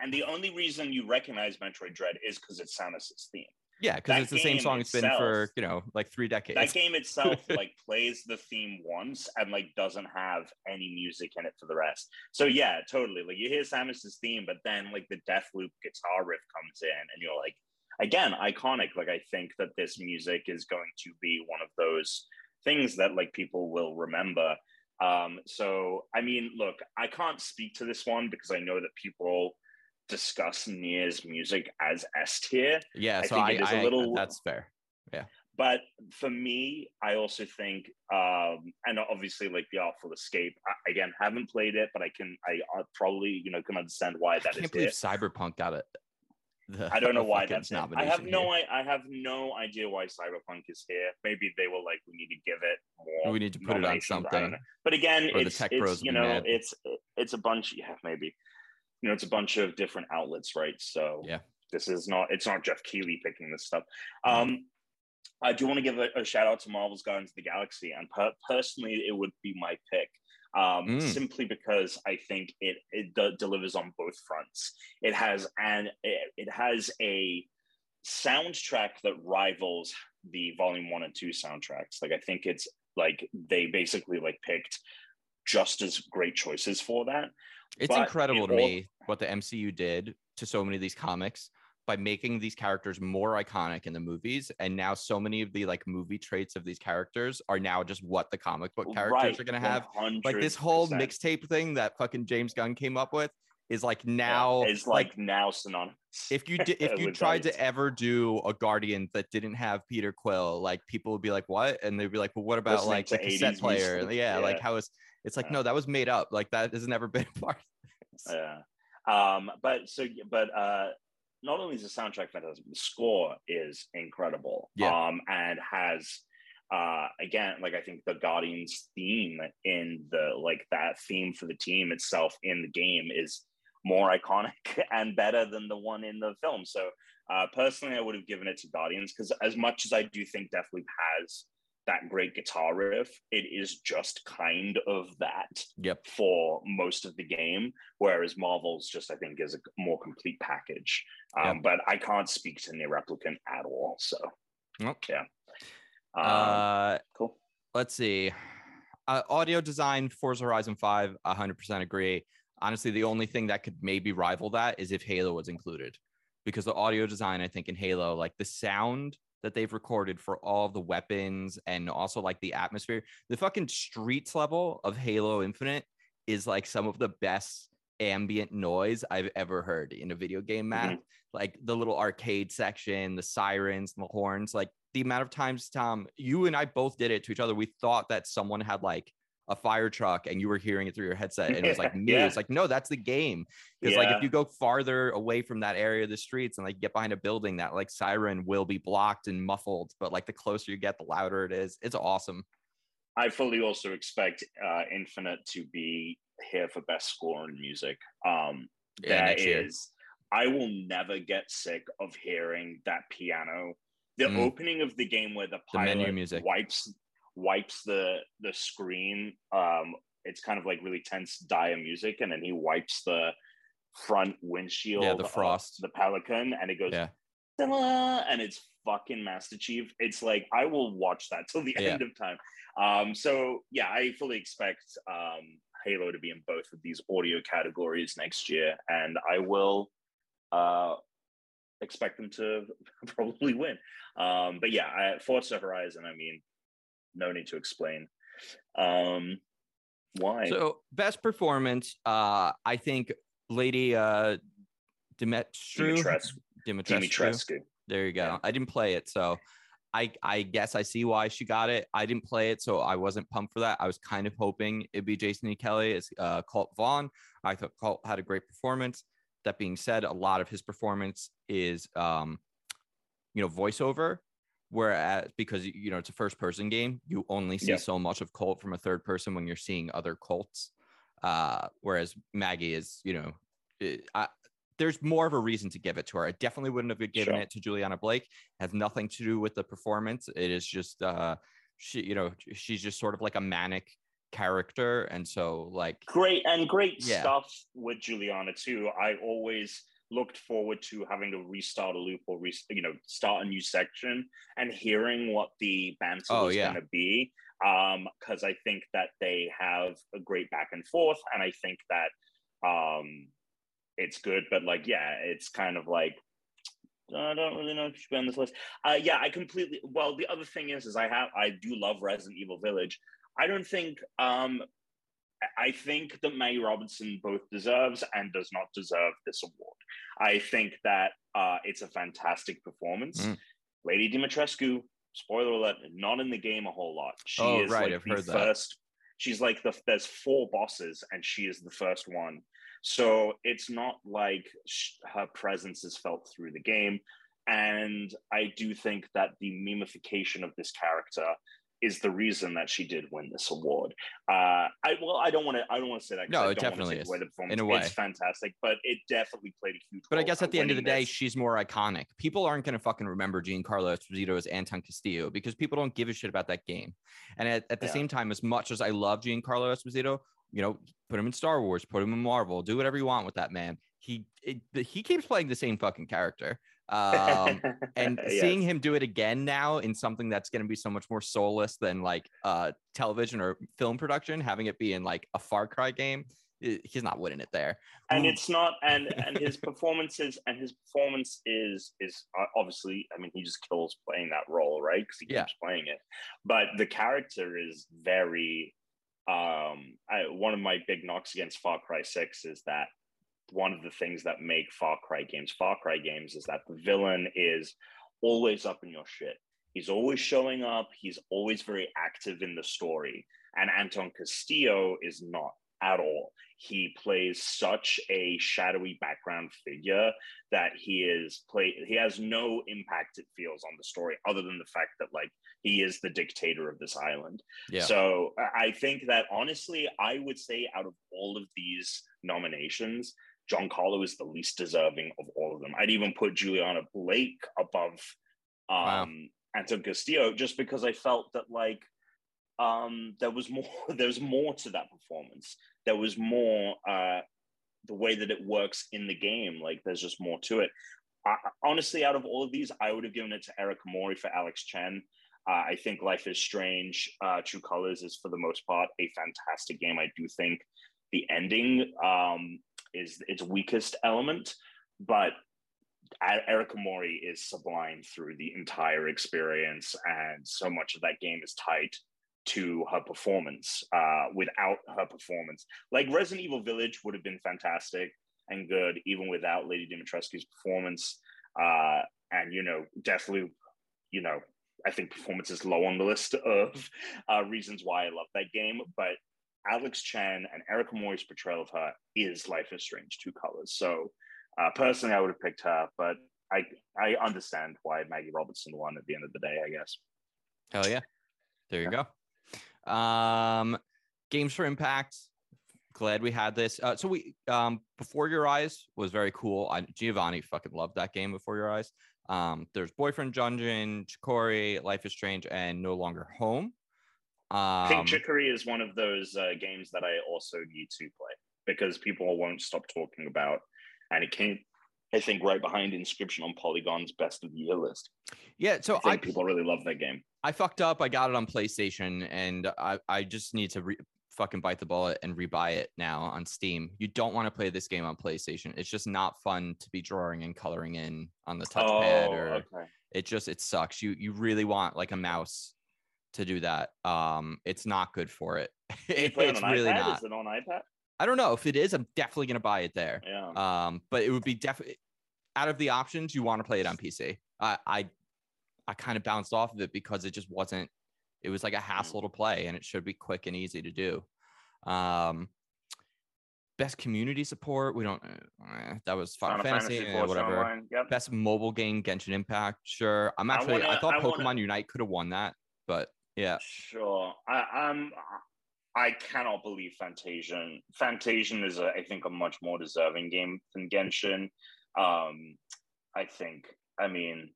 and the only reason you recognize metroid dread is because it's samus's theme yeah because it's the same song itself, it's been for you know like three decades. that game itself like plays the theme once and like doesn't have any music in it for the rest. So yeah totally like you hear samus's theme but then like the death loop guitar riff comes in and you're like again iconic. Like i think that this music is going to be one of those things that like people will remember. Um so i mean look i can't speak to this one because i know that people discuss Nier's music as S tier. Yeah, I think I, it is I, a little that's fair. Yeah. But for me, I also think, um, and obviously, like the Artful Escape. I, again, haven't played it, but I can, I uh, probably, you know, can understand why that I can't believe it. Cyberpunk got it. The, I don't know why that's not. I have no I, I have no idea why Cyberpunk is here. Maybe they were like, we need to give it more. We need to put it on something. But again, or it's, it's you know, mad. it's it's a bunch. Yeah, maybe. You know, it's a bunch of different outlets, right? So yeah, this is not. It's not Jeff Keighley picking this stuff. Um, I do want to give a, a, shout out to Marvel's Guardians of the Galaxy, and per- personally, it would be my pick um, mm. simply because I think it it delivers on both fronts. It has an it, it has a soundtrack that rivals the Volume One and Two soundtracks. Like I think it's like they basically like picked just as great choices for that. It's incredible it to me what the MCU did to so many of these comics by making these characters more iconic in the movies. And now so many of the like movie traits of these characters are now just what the comic book characters right, are going to have. 100%. like this whole mixtape thing that fucking James Gunn came up with is like now yeah, is like, like, now synonymous if you did if you tried to ever do a guardian that didn't have peter quill like people would be like what? And they'd be like well what about Listening like the cassette player? yeah, yeah, like how is it's like yeah. no that was made up like that has never been part yeah um but so but uh not only is the soundtrack fantastic, the score is incredible. Yeah. Um, and has uh again, like I think the Guardians theme in the like that theme for the team itself in the game is more iconic and better than the one in the film. So Uh, personally, I would have given it to Guardians because as much as I do think Deathloop has that great guitar riff, it is just kind of that Yep. for most of the game. Whereas Marvel's just, I think, is a more complete package. Um, But I can't speak to Nier Replicant at all. So, Well, yeah. Um, uh, cool. let's see. Uh, audio design, Forza Horizon 5, 100% agree. Honestly, the only thing that could maybe rival that is if Halo was included. Because the audio design, I think, in Halo, like the sound that they've recorded for all of the weapons and also like the atmosphere, the fucking streets level of Halo Infinite is like some of the best ambient noise I've ever heard in a video game map. Mm-hmm. Like the little arcade section, the sirens, and the horns, like the amount of times, Tom, you and I both did it to each other. We thought that someone had like a fire truck and you were hearing it through your headset. And it was like me. Yeah. It's like, no, that's the game. Because like if you go farther away from that area of the streets and like get behind a building, that like siren will be blocked and muffled. But like the closer you get, the louder it is. It's awesome. I fully also expect uh, Infinite to be here for best score in music. Um, Yeah, year. is- I will never get sick of hearing that piano. The Mm. opening of the game where the The pilot music. wipes wipes the the screen. Um, it's kind of like really tense, dire music, and then he wipes the front windshield. Yeah, the frost. the Pelican, and it goes Yeah. And it's fucking Master Chief. It's like I will watch that till the Yeah. end of time. Um, so yeah, I fully expect um, Halo to be in both of these audio categories next year, and I will uh, expect them to probably win. Um, but yeah, I, Forza Horizon. I mean, no need to explain um, why. So best performance, uh, I think Lady uh Dimitrescu. Dimitrescu. Dimitrescu. Dimitrescu. There you go. Yeah. I didn't play it, so I I guess I see why she got it. I didn't play it, so I wasn't pumped for that. I was kind of hoping it'd be Jason E. Kelly as uh, Colt Vaughn. I thought Colt had a great performance. That being said, a lot of his performance is um, you know, voiceover. Whereas because you know it's a first person game, you only see Yeah. so much of Colt from a third person when you're seeing other Colts. Uh, whereas Maggie is, you know, it- I, there's more of a reason to give it to her. I definitely wouldn't have given Sure. it to Juliana Blake. Has nothing to do with the performance. It is just uh she, you know, she's just sort of like a manic character. And so like great and great Yeah. stuff with Juliana too. I always looked forward to having to restart a loop or re- you know start a new section and hearing what the banter Oh, was yeah. going to be um because I think that they have a great back and forth and I think that um it's good but like yeah it's kind of like I don't really know if you should be on this list. Uh, yeah, I completely. Well, the other thing is, is I have I do love Resident Evil Village. I don't think um I- think that Maggie Robertson both deserves and does not deserve this award. I think that uh, it's a fantastic performance. Mm. Lady Dimitrescu, spoiler alert, not in the game a whole lot. She Oh, is right, like I've the heard that. She's like the there's four bosses and she is the first one. So it's not like sh- her presence is felt through the game. And I do think that the memification of this character is the reason that she did win this award. Uh, I well, I don't want to. I don't want to say that. No, I it definitely is, the performance. in a way. It's fantastic, but it definitely played a huge. But I guess at the end of the day, this. she's more iconic. People aren't going to fucking remember Giancarlo Esposito as Anton Castillo because people don't give a shit about that game. And at, at the Yeah. same time, as much as I love Giancarlo Esposito, you know, put him in Star Wars, put him in Marvel, do whatever you want with that man. He it, he keeps playing the same fucking character. Um, and Yes. seeing him do it again now in something that's going to be so much more soulless than like uh television or film production, having it be in like a Far Cry game, he's not winning it there. and it's not and and his performances and his performance is is uh, obviously i mean he just kills playing that role right because he Yeah. keeps playing it but the character is very um I, one of my big knocks against far cry 6 is that one of the things that make far cry games. Far cry games is that the villain is always up in your shit. He's always showing up. He's always very active in the story. And anton castillo is not at all. He plays such a shadowy background figure that he is play he has no impact it feels on the story other than the fact that like he is the dictator of this island. Yeah. so I- i think that honestly i would say out of all of these nominations Giancarlo is the least deserving of all of them. I'd even put Juliana Blake above um, wow. Anton Castillo just because I felt that like um, there was more. There's more to that performance. There was more uh, the way that it works in the game. Like there's just more to it. I, honestly, out of all of these, I would have given it to Erica Mori for Alex Chen. Uh, I think Life is Strange, uh, True Colors is for the most part a fantastic game. I do think the ending um, is its weakest element, but Erica Mori is sublime through the entire experience, and so much of that game is tied to her performance. Uh, without her performance, like Resident Evil Village would have been fantastic and good even without Lady Dimitrescu's performance. Uh, and you know, definitely, you know, I think performance is low on the list of uh, reasons why I love that game. But Alex Chen and Erica Mori's portrayal of her is Life is Strange True Colors. So uh, personally, I would have picked her, but I I understand why Maggie Robertson won at the end of the day. I guess. Hell yeah! There you yeah. go. Um, games for impact. Glad we had this. Uh, so we um before your eyes was very cool. I, Giovanni fucking loved that game. Before your eyes. Um, there's Boyfriend Dungeon, Chicory, Life is Strange, and No Longer Home. Um, Pink Chicory is one of those uh, games that I also need to play because people won't stop talking about, and it came, I think, right behind Inscryption on Polygon's best of the year list. Yeah, so I, I people really love that game. I fucked up. I got it on PlayStation, and I I just need to re- fucking bite the bullet and rebuy it now on Steam. You don't want to play this game on PlayStation. It's just not fun to be drawing and coloring in on the touchpad, oh, or okay. it just it sucks. You you really want like a mouse to do that. Um, it's not good for it. it it's really iPad? not. Is it on iPad? I don't know if it is. I'm definitely gonna buy it there. Yeah. Um, but it would be definitely out of the options you want to play it on PC. I I, I kind of bounced off of it because it just wasn't. It was like a hassle mm. to play, and it should be quick and easy to do. Um, best community support. We don't. Eh, that was Final, Final Fantasy, Fantasy eh, whatever. Yep. Best mobile game, Genshin Impact. Sure. I'm actually. I, wanna, I thought I Pokemon wanna... Unite could have won that, but yeah. Sure. I, am I cannot believe Fantasian. Fantasian is, a, I think, a much more deserving game than Genshin. Um, I think. I mean,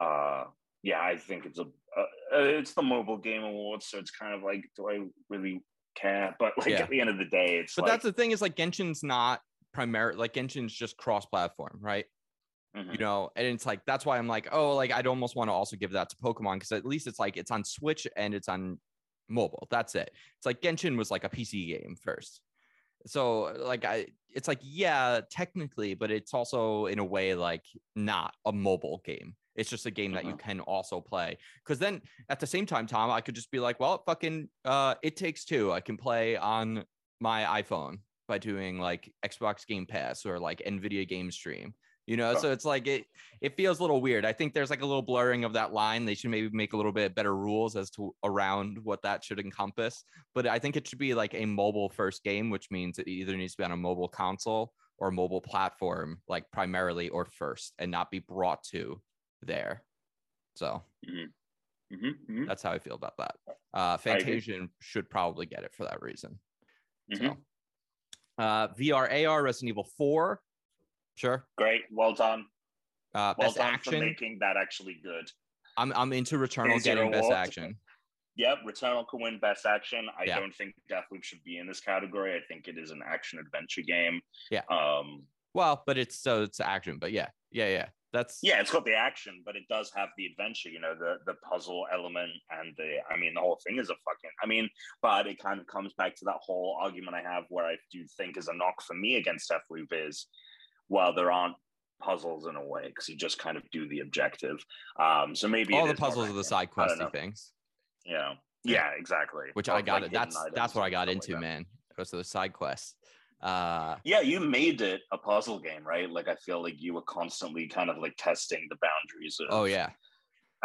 uh, yeah, I think it's a. Uh, it's the mobile game awards, so it's kind of like, do I really care? But like yeah. at the end of the day, it's. But like, that's the thing is like Genshin's not primary. Like Genshin's just cross-platform, right? Mm-hmm. You know, and it's like that's why I'm like, oh, like I'd almost want to also give that to Pokemon because at least it's like it's on Switch and it's on mobile. That's it. It's like Genshin was like a PC game first. So like I it's like yeah, technically, but it's also in a way like not a mobile game. It's just a game that you uh-huh. can also play. Cause then at the same time, Tom, I could just be like, well, fucking uh it takes two. I can play on my iPhone by doing like Xbox Game Pass or like Nvidia Game Stream you know so it's like it it feels a little weird i think there's like a little blurring of that line they should maybe make a little bit better rules as to around what that should encompass but i think it should be like a mobile first game which means it either needs to be on a mobile console or mobile platform like primarily or first and not be brought to there so mm-hmm. Mm-hmm. Mm-hmm. that's how i feel about that uh fantasian should probably get it for that reason so mm-hmm. uh vr ar resident evil 4 Sure. Great. Well done. Uh, well best done action. for making that actually good. I'm I'm into Returnal getting best action. Yep, Returnal can win best action. I yeah. don't think Deathloop should be in this category. I think it is an action adventure game. Yeah. Um. Well, but it's so it's action. But yeah, yeah, yeah. That's yeah. It's got the action, but it does have the adventure. You know, the the puzzle element and the. I mean, the whole thing is a fucking. I mean, but it kind of comes back to that whole argument I have where I do think is a knock for me against Deathloop is while there aren't puzzles in a way because you just kind of do the objective. Um, so maybe all the puzzles are the side questy things. Yeah. Yeah, exactly. Which I got like it. That's that's what I got into, like man. Goes to the side quests. Uh yeah, you made it a puzzle game, right? Like I feel like you were constantly kind of like testing the boundaries of oh yeah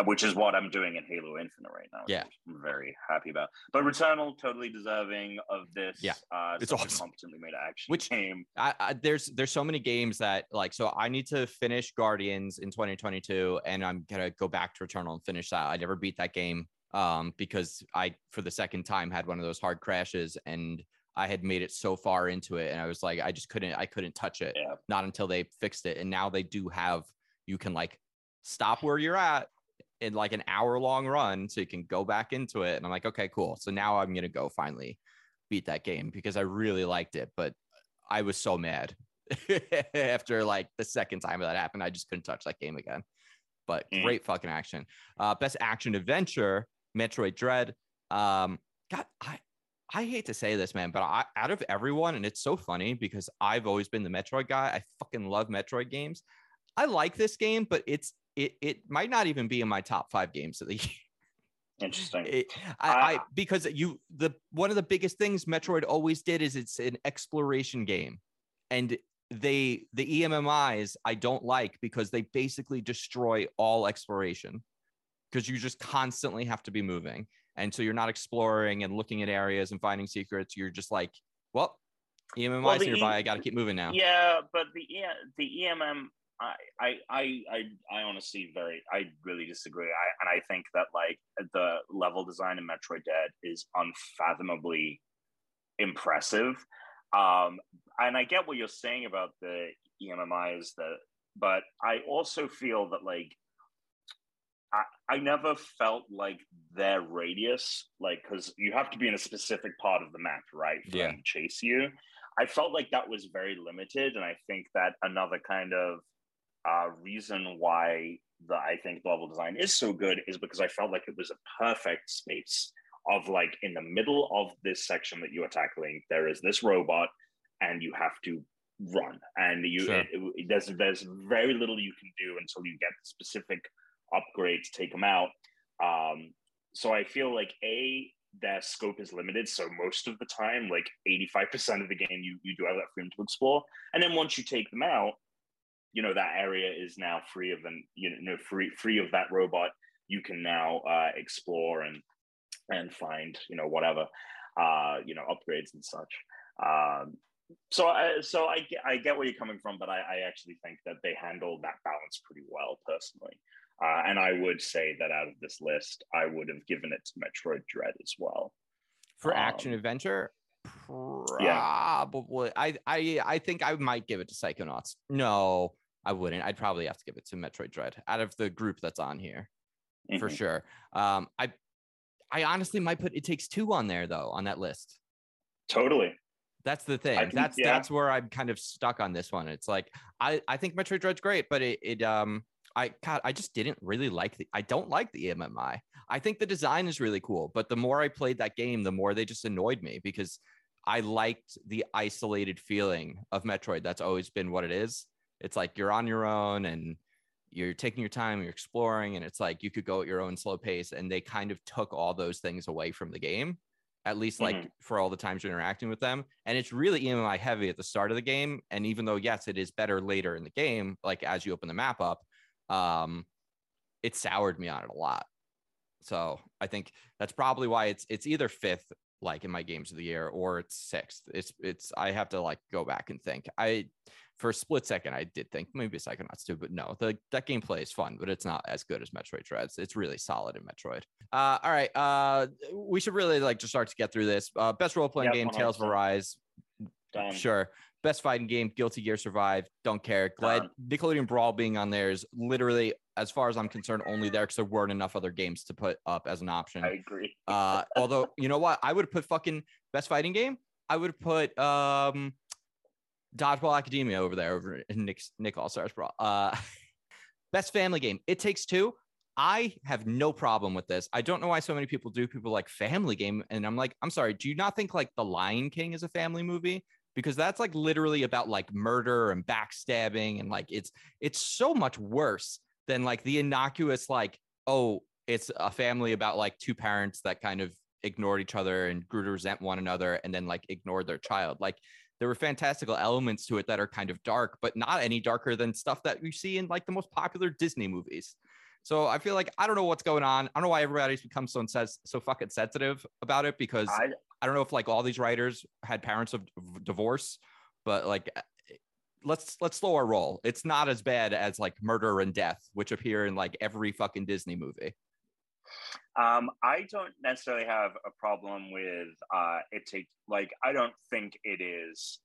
which is what I'm doing in Halo Infinite right now. Yeah, I'm very happy about. But Returnal totally deserving of this. Yeah, uh, it's awesome. competently made action which game. I, I, there's there's so many games that like so I need to finish Guardians in 2022, and I'm gonna go back to Returnal and finish that. I never beat that game um because I for the second time had one of those hard crashes and I had made it so far into it and I was like, I just couldn't, I couldn't touch it. Yeah. Not until they fixed it. And now they do have, you can like stop where you're at in like an hour long run so you can go back into it. And I'm like, okay, cool. So now I'm going to go finally beat that game because I really liked it. But I was so mad after like the second time that happened. I just couldn't touch that game again. But Mm. great fucking action. Uh, best action adventure, Metroid Dread. Um, God, I I hate to say this, man, but I, out of everyone, and it's so funny because I've always been the Metroid guy. I fucking love Metroid games. I like this game, but it's it it might not even be in my top five games of the year. Interesting. It, I, I Ah. because you the one of the biggest things Metroid always did is it's an exploration game, and they the EMMI's I don't like because they basically destroy all exploration because you just constantly have to be moving, and so you're not exploring and looking at areas and finding secrets. You're just like, well, EMMI's Well, nearby. E- I got to keep moving now. Yeah, but the E- the EMM, I I I I, honestly very I really disagree. I and I think that like the level design in Metroid Dread is unfathomably impressive. Um, and I get what you're saying about the E EMMIs that, but I also feel that like I, I never felt like their radius, like, because you have to be in a specific part of the map, right? For Yeah. them to chase you. I felt like that was very limited. And I think that another kind of uh, reason why the I think level design is so good is because I felt like it was a perfect space of like in the middle of this section that you are tackling, there is this robot, and you have to run, and you Sure. it, it, there's there's very little you can do until you get specific upgrades, to take them out. Um, so I feel like a their scope is limited. So most of the time, like 85% of the game, you you do have that freedom to explore. And then once you take them out, you know that area is now free of an you know free free of that robot. You can now uh, explore and and find you know whatever uh, you know upgrades and such. Um, so I so I get I get where you're coming from, but I, I actually think that they handled that balance pretty well personally. Uh, and I would say that out of this list, I would have given it to Metroid Dread as well. For action Um, adventure, yeah. probably. I I I think I might give it to Psychonauts. No, I wouldn't. I'd probably have to give it to Metroid Dread out of the group that's on here for Mhm. sure. Um, I I honestly might put It Takes Two on there though on that list. Totally. That's the thing. think- that's yeah. that's where I'm kind of stuck on this one. It's like I I think Metroid Dread's great, but it it um I God I just didn't really like the I don't like the EMMI. I think the design is really cool, but the more I played that game, the more they just annoyed me because I liked the isolated feeling of Metroid. That's always been what it is. It's like you're on your own and you're taking your time, you're exploring, and it's like you could go at your own slow pace. And they kind of took all those things away from the game, at least like Mhm. for all the times you're interacting with them. And it's really EMMI heavy at the start of the game. And even though, yes, it is better later in the game, like as you open the map up, um, it soured me on it a lot. So I think that's probably why it's it's either fifth, like in my games of the year, or it's sixth. It's it's I have to like go back and think. I for a split second I did think maybe Psychonauts too, but no, the that gameplay is fun, but it's not as good as Metroid Dreads. It's really solid in Metroid. Uh, all right, uh, we should really like just start to get through this. Uh, best role playing Yep, game, Tales of Arise. Done. Sure. Best fighting game, Guilty Gear Strive. Don't care. Glad Done. Nickelodeon Brawl being on there is literally, as far as I'm concerned, only there because there weren't enough other games to put up as an option. I agree. Uh, although you know what, I would put fucking best fighting game. I would put um, Dodgeball Academia over there over in Nick Nick All Stars Brawl. Uh, best family game. It takes two. I have no problem with this. I don't know why so many people do. People like family game, and I'm like, I'm sorry. Do you not think like The Lion King is a family movie? Because that's like literally about like murder and backstabbing, and like it's it's so much worse than like the innocuous like oh it's a family about like two parents that kind of ignored each other and grew to resent one another and then like ignored their child like there were fantastical elements to it that are kind of dark but not any darker than stuff that you see in like the most popular disney movies. So i feel like i don't know what's going on. I don't know why everybody's become so says so fucking sensitive about it because I, I, don't know if like all these writers had parents of divorce but like eh, eh, let's let's slow our roll. It's not as bad as like murder and death which appear in like every fucking disney movie Um, I don't necessarily have a problem with uh, it take like I don't think it is.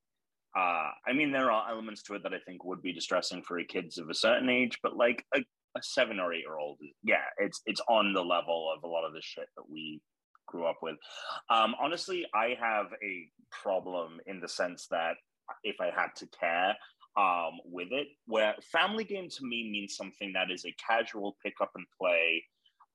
Uh, I mean, there are elements to it that I think would be distressing for kids of a certain age, but like a, a seven or eight year old, yeah, it's it's on the level of a lot of the shit that we grew up with. Um, honestly, I have a problem in the sense that if I had to care um, with it, where family game to me means something that is a casual pick up and play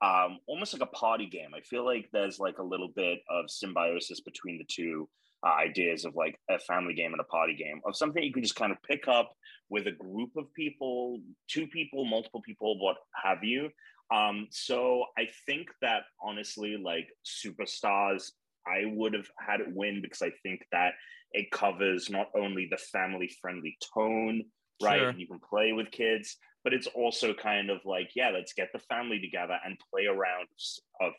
um, almost like a party game. I feel like there's like a little bit of symbiosis between the two uh, ideas of like a family game and a party game of something you can just kind of pick up with a group of people, two people, multiple people, what have you. Um, so I think that honestly, like superstars, I would have had it win because I think that it covers not only the family friendly tone, right? Sure. You can play with kids, but it's also kind of like, yeah, let's get the family together and play around of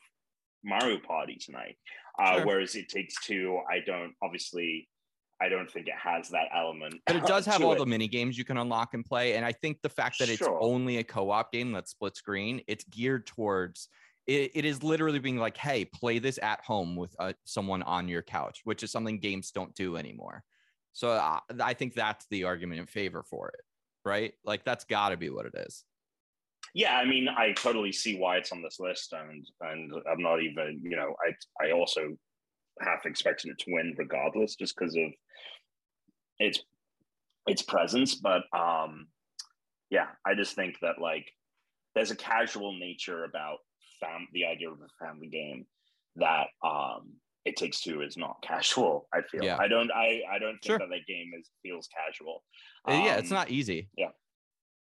Mario Party tonight. Uh, sure. Whereas it takes two, I don't obviously. I don't think it has that element. But it does have all it. the mini games you can unlock and play. And I think the fact that it's only a co-op game that's split screen, it's geared towards it, it is literally being like, hey, play this at home with uh, someone on your couch, which is something games don't do anymore. So uh, I think that's the argument in favor for it right? Like that's got to be what it is. Yeah, I mean, I totally see why it's on this list, and and I'm not even, you know, I I also half expected it to win regardless, just because of its its presence. But um, yeah, I just think that like there's a casual nature about fam the idea of a family game that um it takes two is not casual i feel. Yeah. i don't i i don't think sure. that that game is feels casual. Um, yeah it's um, not easy. yeah.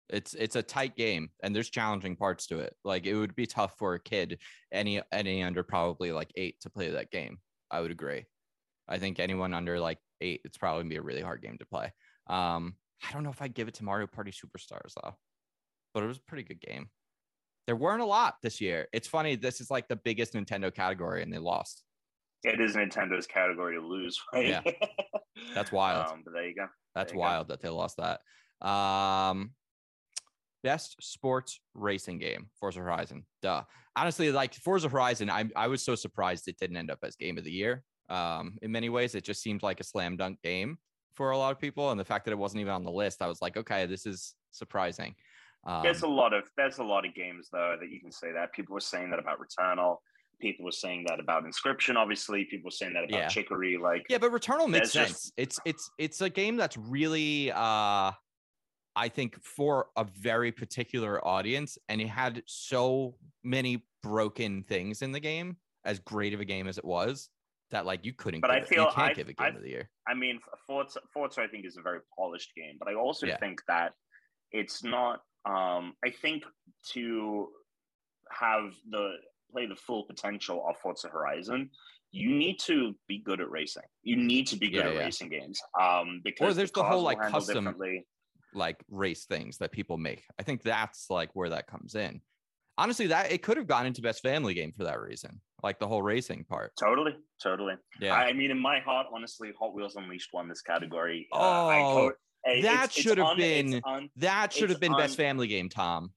It's it's a tight game and there's challenging parts to it. Like it would be tough for a kid any any under probably like eight to play that game i would agree. I think anyone under like eight it's probably gonna be a really hard game to play. Um i don't know if i'd give it to mario party superstars though but it was a pretty good game. There weren't a lot this year. It's funny this is like the biggest nintendo category and they lost it is Nintendo's category to lose, right? Yeah, that's wild. Um, but there you go. That's you wild go. that they lost that. Um, best sports racing game, Forza Horizon. Duh. Honestly, like Forza Horizon, I I was so surprised it didn't end up as game of the year. Um, in many ways, it just seemed like a slam dunk game for a lot of people, and the fact that it wasn't even on the list, I was like, okay, this is surprising. Um, there's a lot of there's a lot of games though that you can say that people were saying that about Returnal. People were saying that about Inscryption. Obviously, people were saying that about yeah. Chicory. Like, yeah, but Returnal makes sense. Just... It's it's it's a game that's really, uh, I think, for a very particular audience, and it had so many broken things in the game. As great of a game as it was, that like you couldn't. But I feel it, you can't I, give a game I, of the year. I mean, Forza, Forza, I think is a very polished game, but I also yeah. think that it's not. Um, I think to have the play the full potential of Forza Horizon, you need to be good at racing. You need to be good yeah, at yeah. racing games. Um, because or there's the, the whole like custom like race things that people make. I think that's like where that comes in. Honestly, that it could have gone into best family game for that reason, like the whole racing part. Totally, totally. Yeah. I mean, in my heart, honestly, Hot Wheels Unleashed won this category. Oh, uh, that it's, should it's have un, been un, that should have been un, best family game, Tom.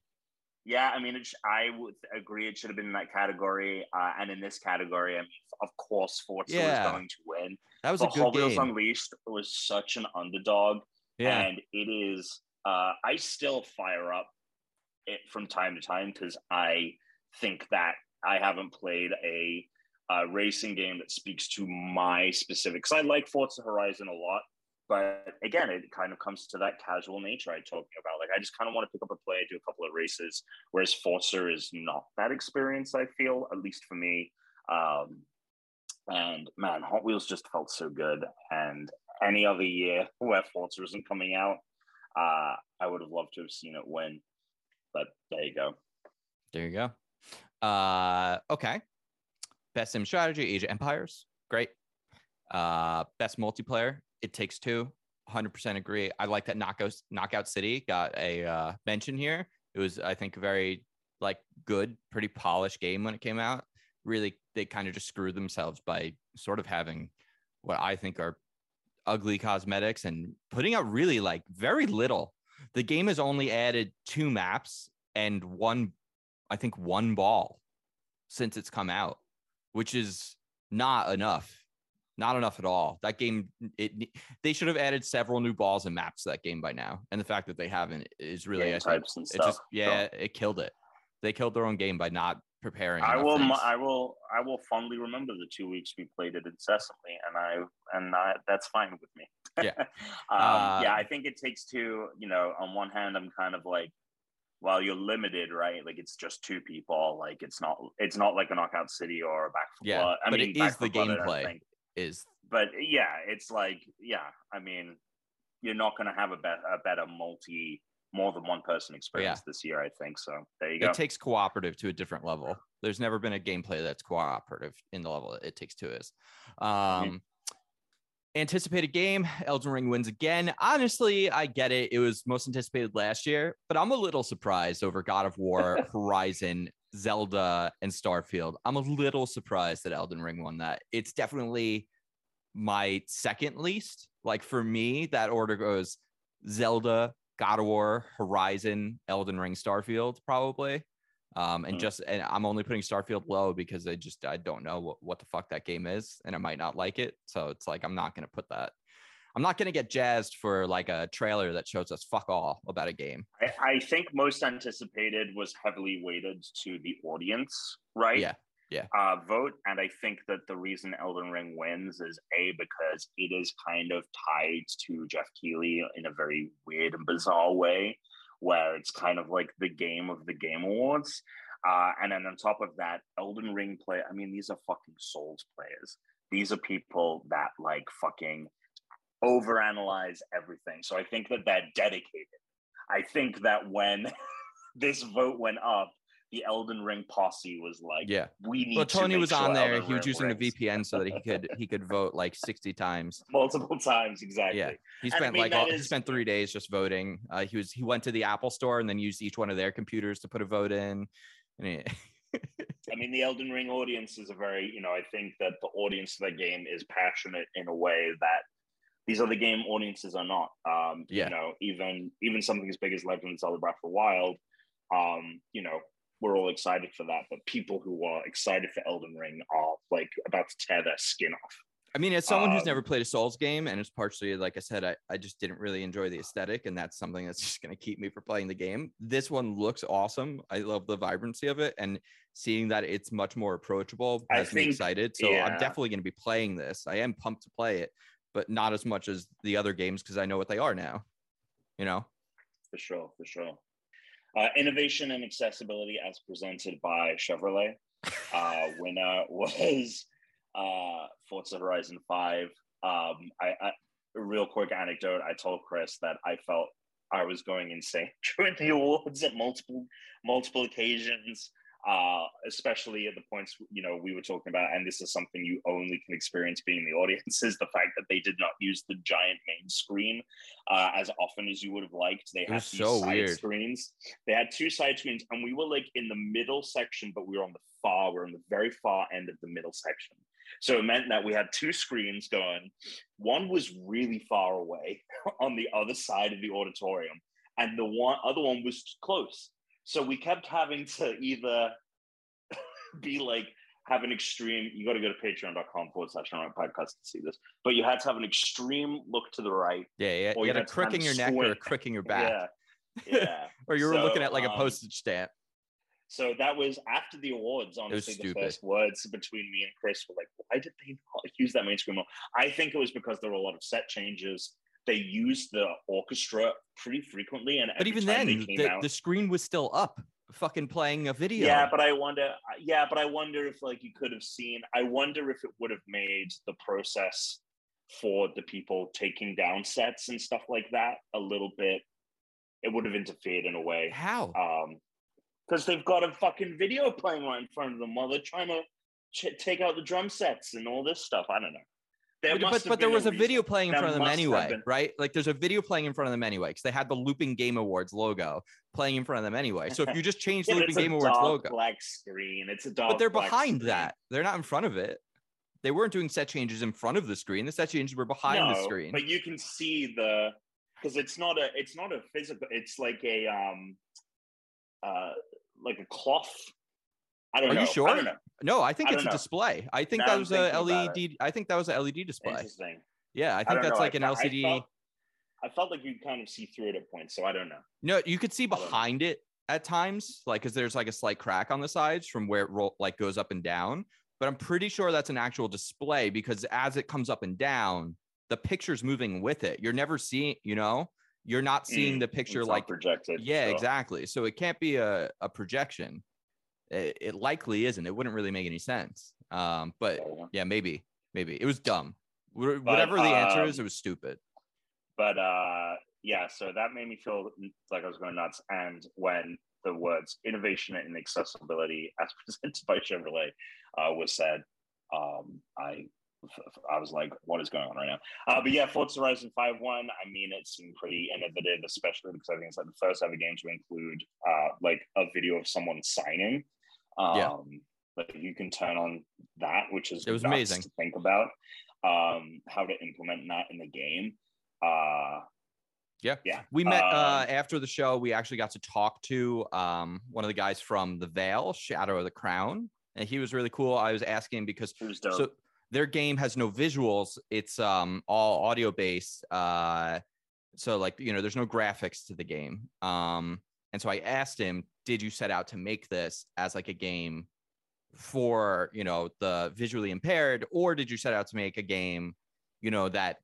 Yeah, I mean, it, I would agree it should have been in that category. Uh, and in this category, I mean, of course, Forza yeah. was going to win. That was but a good Hot game. Wheels Unleashed was such an underdog. Yeah. And it is, uh, I still fire up it from time to time because I think that I haven't played a, a racing game that speaks to my specifics. I like Forza Horizon a lot. But again, it kind of comes to that casual nature I talking about. Like I just kind of want to pick up a play, do a couple of races, whereas Forza is not that experience. I feel, at least for me. Um, and man, Hot Wheels just felt so good. And any other year where Forza isn't coming out, uh, I would have loved to have seen it win. But there you go. There you go. Uh, okay. Best sim strategy, of Empires. Great. Uh, best multiplayer, it Takes Two. 100% agree. I like that Knockout Knockout City got a uh, mention here. It was, I think, very like good, pretty polished game when it came out. Really, they kind of just screwed themselves by sort of having what I think are ugly cosmetics and putting out really like very little. The game has only added two maps and one, I think, one ball since it's come out, which is not enough. Not enough at all. That game, it they should have added several new balls and maps to that game by now, and the fact that they haven't is really Game types and it stuff. just yeah, it killed it. They killed their own game by not preparing. I will, things. I will, I will fondly remember the two weeks we played it incessantly, and I, and I, that's fine with me. Yeah. um, Uh, yeah. I think it takes two. You know, on one hand, I'm kind of like, while you're limited, right? Like it's just two people. Like it's not, it's not like a knockout city or a back for Yeah, blood. I but mean, it is the gameplay. Is But yeah, it's like, yeah. I mean, you're not going to have a, bet a better multi, more than one person experience this year. I think so. There you go. it takes cooperative to a different level. There's never been a gameplay that's cooperative in the level it takes two is. Um, anticipated game, Elden Ring wins again. Honestly, I get it. It was most anticipated last year, but I'm a little surprised over God of War, Horizon, Zelda, and Starfield. I'm a little surprised that Elden Ring won that. It's definitely my second least. Like for me, that order goes Zelda, God of War, Horizon, Elden Ring, Starfield, probably. Um, and Hmm. just and I'm only putting Starfield low because I just I don't know what, what the fuck that game is, and I might not like it. So it's like I'm not gonna put that. I'm not gonna get jazzed for like a trailer that shows us fuck all about a game. I, I think most anticipated was heavily weighted to the audience, right? Yeah, yeah. Uh, vote, and I think that the reason Elden Ring wins is a because it is kind of tied to Jeff Keighley in a very weird and bizarre way, where it's kind of like the game of the Game Awards. Uh, and then on top of that, Elden Ring play. I mean, these are fucking Souls players. These are people that like fucking overanalyze everything. So I think that they're dedicated. I think that when this vote went up, the Elden Ring posse was like, Yeah. we need Well, Tony make was sure on there. Elden He was Ring using the wins." VPN so that he could he could vote like 60 times. multiple times exactly. Yeah. He And I spent mean, like that all, he spent three days just voting. Uh, he was he went to the Apple store and then used each one of their computers to put a vote in. And he, I mean, the Elden Ring audience is a very, you know, I think that the audience of the game is passionate in a way that these other game audiences are not. Um, Yeah. You know, even even something as big as Legend of Zelda Breath of the Wild, um, you know, we're all excited for that. But people who are excited for Elden Ring are like about to tear their skin off. I mean, as someone who's Um, never played a Souls game, and it's partially like I said, I, I just didn't really enjoy the aesthetic, and that's something that's just going to keep me from playing the game. This one looks awesome. I love the vibrancy of it, and seeing that it's much more approachable I has me excited. So yeah. I'm definitely going to be playing this. I am pumped to play it, but not as much as the other games because I know what they are now. You know, For sure, for sure. Uh, innovation and accessibility as presented by Chevrolet. Uh, winner was uh, Forza Horizon 5. Um, I, I, a real quick anecdote I told Chris that I felt I was going insane during the awards at multiple multiple occasions. Uh, especially at the points you know we were talking about, and this is something you only can experience being in the audience is the fact that they did not use the giant main screen uh, as often as you would have liked. They had these so side weird. screens. They had two side screens, and we were like in the middle section, but we were on the far, we're on the very far end of the middle section. So it meant that we had two screens going. One was really far away on the other side of the auditorium, and the one other one was close. So we kept having to either be like have an extreme. You got to go to patreon.com forward slash Unranked podcast to see this, but you had to have an extreme look to the right. yeah, yeah. Or You you had a had to crick in your neck or a crick in your back, Yeah, yeah. or you were looking at like a um, postage stamp. So that was after the awards. Honestly, the first words between me and Chris were like, "Why did they not use that main screen more?" I think it was because there were a lot of set changes. They used the orchestra pretty frequently, and But even then, they came the, out, the screen was still up, fucking playing a video. yeah. But I wonder, yeah, but I wonder if like you could have seen. I wonder if it would have made the process for the people taking down sets and stuff like that a little bit. It would have interfered in a way. How? um because they've got a fucking video playing right in front of them while they're trying to ch- take out the drum sets and all this stuff. I don't know. There but but, there was a video playing in There front of them anyway, right? Like there's a video playing in front of them anyway because they had the Looping Game Awards logo playing in front of them anyway. So if you just change the Yeah, but Looping it's a Game Awards dark logo, black screen. It's a dark. but they're behind screen. that. They're not in front of it. They weren't doing set changes in front of the screen. The set changes were behind the No, screen. but you can see the because it's not a it's not a physical. It's like a um uh like a cloth. I don't Are know. you sure? I know. No, I think I it's a display. I think Now that was a LED. I think that was a LED display. Interesting. Yeah, I I think don't that's know. like I an felt- I LCD. felt- I felt like you kind of see through it at points, so I don't know. No, you could see behind it at times, like because there's like a slight crack on the sides from where it roll like goes up and down. But I'm pretty sure that's an actual display because as it comes up and down, the picture's moving with it. You're never seeing, you know, you're not seeing Mm, the picture like projected. yeah, so- exactly. So it can't be a, a projection. It, it likely isn't. It wouldn't really make any sense. Um, but yeah, maybe, maybe it was dumb. But, Whatever the answer is, um, it was stupid. but uh yeah so that made me feel like i was going nuts and when the words innovation and accessibility as presented by chevrolet uh, was said um i I was like, "What is going on right now?" Uh, but yeah, Forza Horizon 5 1, I mean, it seemed pretty innovative, especially because I think it's like the first ever game to include uh, like a video of someone signing. Um, Yeah. Like you can turn on that, which is It was amazing. to think about. Um, how to implement that in the game. Uh, Yeah. yeah. We met uh, Um, after the show. We actually got to talk to um, one of the guys from the Vale, Shadow of the Crown, and he was really cool. I was asking because was so their game has no visuals; it's um, all audio based. Uh, so like you know, there's no graphics to the game. Um, and so I asked him, "Did you set out to make this as like a game for you know the visually impaired, or did you set out to make a game, you know that?"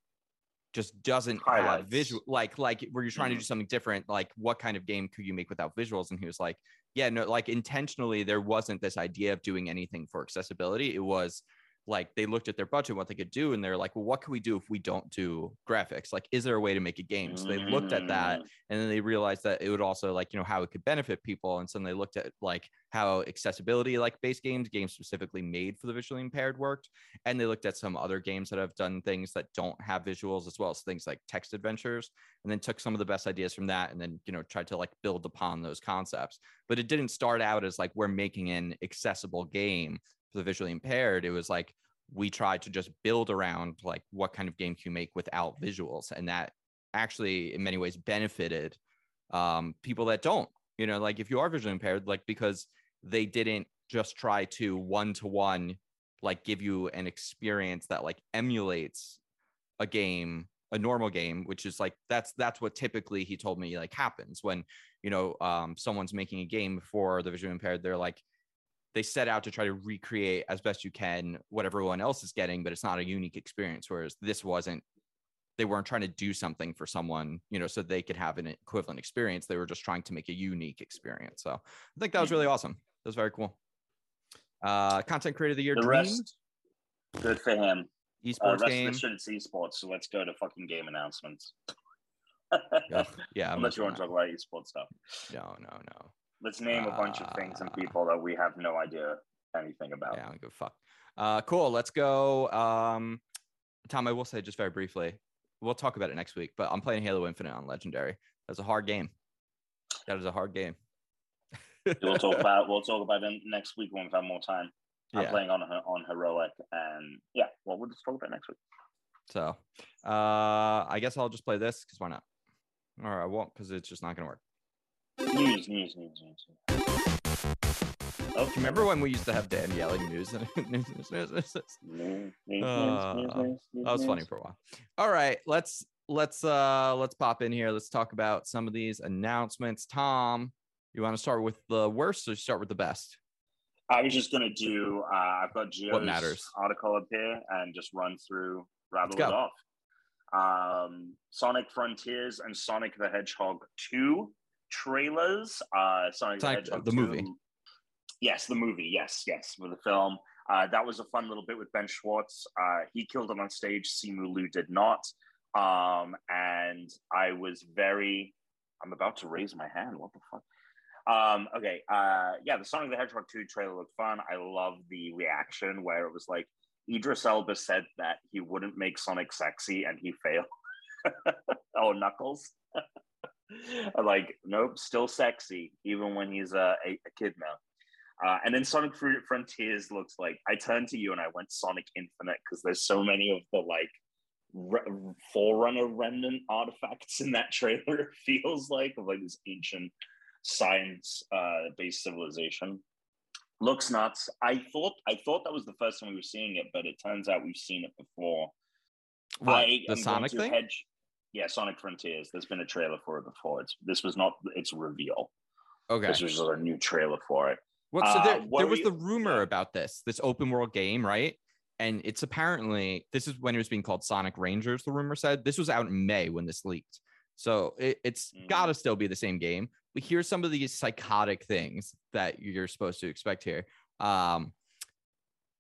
just doesn't have visual like like were you trying to Mhm. do something different like what kind of game could you make without visuals and he was like yeah no like intentionally there wasn't this idea of doing anything for accessibility it was like they looked at their budget what they could do and they're like well what can we do if we don't do graphics? Like is there a way to make a game? So they looked at that Mm, and then they realized that it would also like you know how it could benefit people and so then they looked at like how accessibility like base games games specifically made for the visually impaired worked and they looked at some other games that have done things that don't have visuals as well as things like text adventures and then took some of the best ideas from that and then you know tried to like build upon those concepts. But it didn't start out as like we're making an accessible game for the visually impaired it was like we tried to just build around like what kind of game can you make without visuals and that actually in many ways benefited um, people that don't you know like if you are visually impaired like because they didn't just try to one to one like give you an experience that like emulates a game a normal game which is like that's that's what typically he told me like happens when you know um someone's making a game for the visually impaired they're like they set out to try to recreate as best you can what everyone else is getting but it's not a unique experience whereas this wasn't they weren't trying to do something for someone you know so they could have an equivalent experience. They were just trying to make a unique experience. So i think that was really awesome. That was very cool. Uh content creator of the year The Dream, rest, good for him. Uh, esports rest game of the shit esports, so let's go to fucking game announcements. Yeah I'm Unless you want to talk about esports stuff. no no no Let's name a bunch of things and Uh, people that we have no idea anything about. Yeah, I don't give a fuck. Uh, cool. Let's go. Um, Tom, I will say just very briefly, we'll talk about it next week. But I'm playing Halo Infinite on Legendary. That's a hard game. That is a hard game. We'll talk about we'll talk about it next week when we've had more time. I'm Yeah. playing on on heroic, and yeah, well, we'll just talk about it next week. So, uh, I guess I'll just play this because why not? Or I won't because it's just not gonna work. News, news, news, news. Oh, Remember when we used to have Dan yelling news? news, news, news, news, news? News, news, Uh, news, news, news, that was funny for a while. All right, let's let's uh let's pop in here. Let's talk about some of these announcements. Tom, you want to start with the worst or start with the best? I was just gonna do. Uh, I've got Gio's matters? article up here and just run through, rattle it off. Um, Sonic Frontiers and Sonic the Hedgehog Two trailers. Uh, Sonic, Sonic, the Hedgehog the 2 movie. Yes, the movie. Yes, yes, with the film. Uh, that was a fun little bit with Ben Schwartz. Uh, he killed him on stage. Simu Liu did not. Um, and I was very. I'm about to raise my hand. What the fuck? Um, okay. Uh, yeah, the Sonic the Hedgehog 2 trailer looked fun. I love the reaction where it was like Idris Elba said that he wouldn't make Sonic sexy and he failed. oh, Knuckles. Like, nope, still sexy, even when he's a, a, a kid now. Uh, and then Sonic Frontiers looks like I turned to you and I went Sonic Infinite because there's so many of the like re- Forerunner remnant artifacts in that trailer. It feels like of like this ancient science uh, based civilization. Looks nuts. I thought I thought that was the first time we were seeing it, but it turns out we've seen it before. What, I the Sonic thing? hedge- yeah, Sonic Frontiers. There's been a trailer for it before. It's this was not its reveal. Okay. This was just a new trailer for it. Well, so Uh, there, what there was you- the rumor yeah. about this, this open world game, right? And it's apparently this is when it was being called Sonic Rangers. The rumor said this was out in May when this leaked, so it, it's Mm. got to still be the same game. But here's some of these psychotic things that you're supposed to expect here. Um,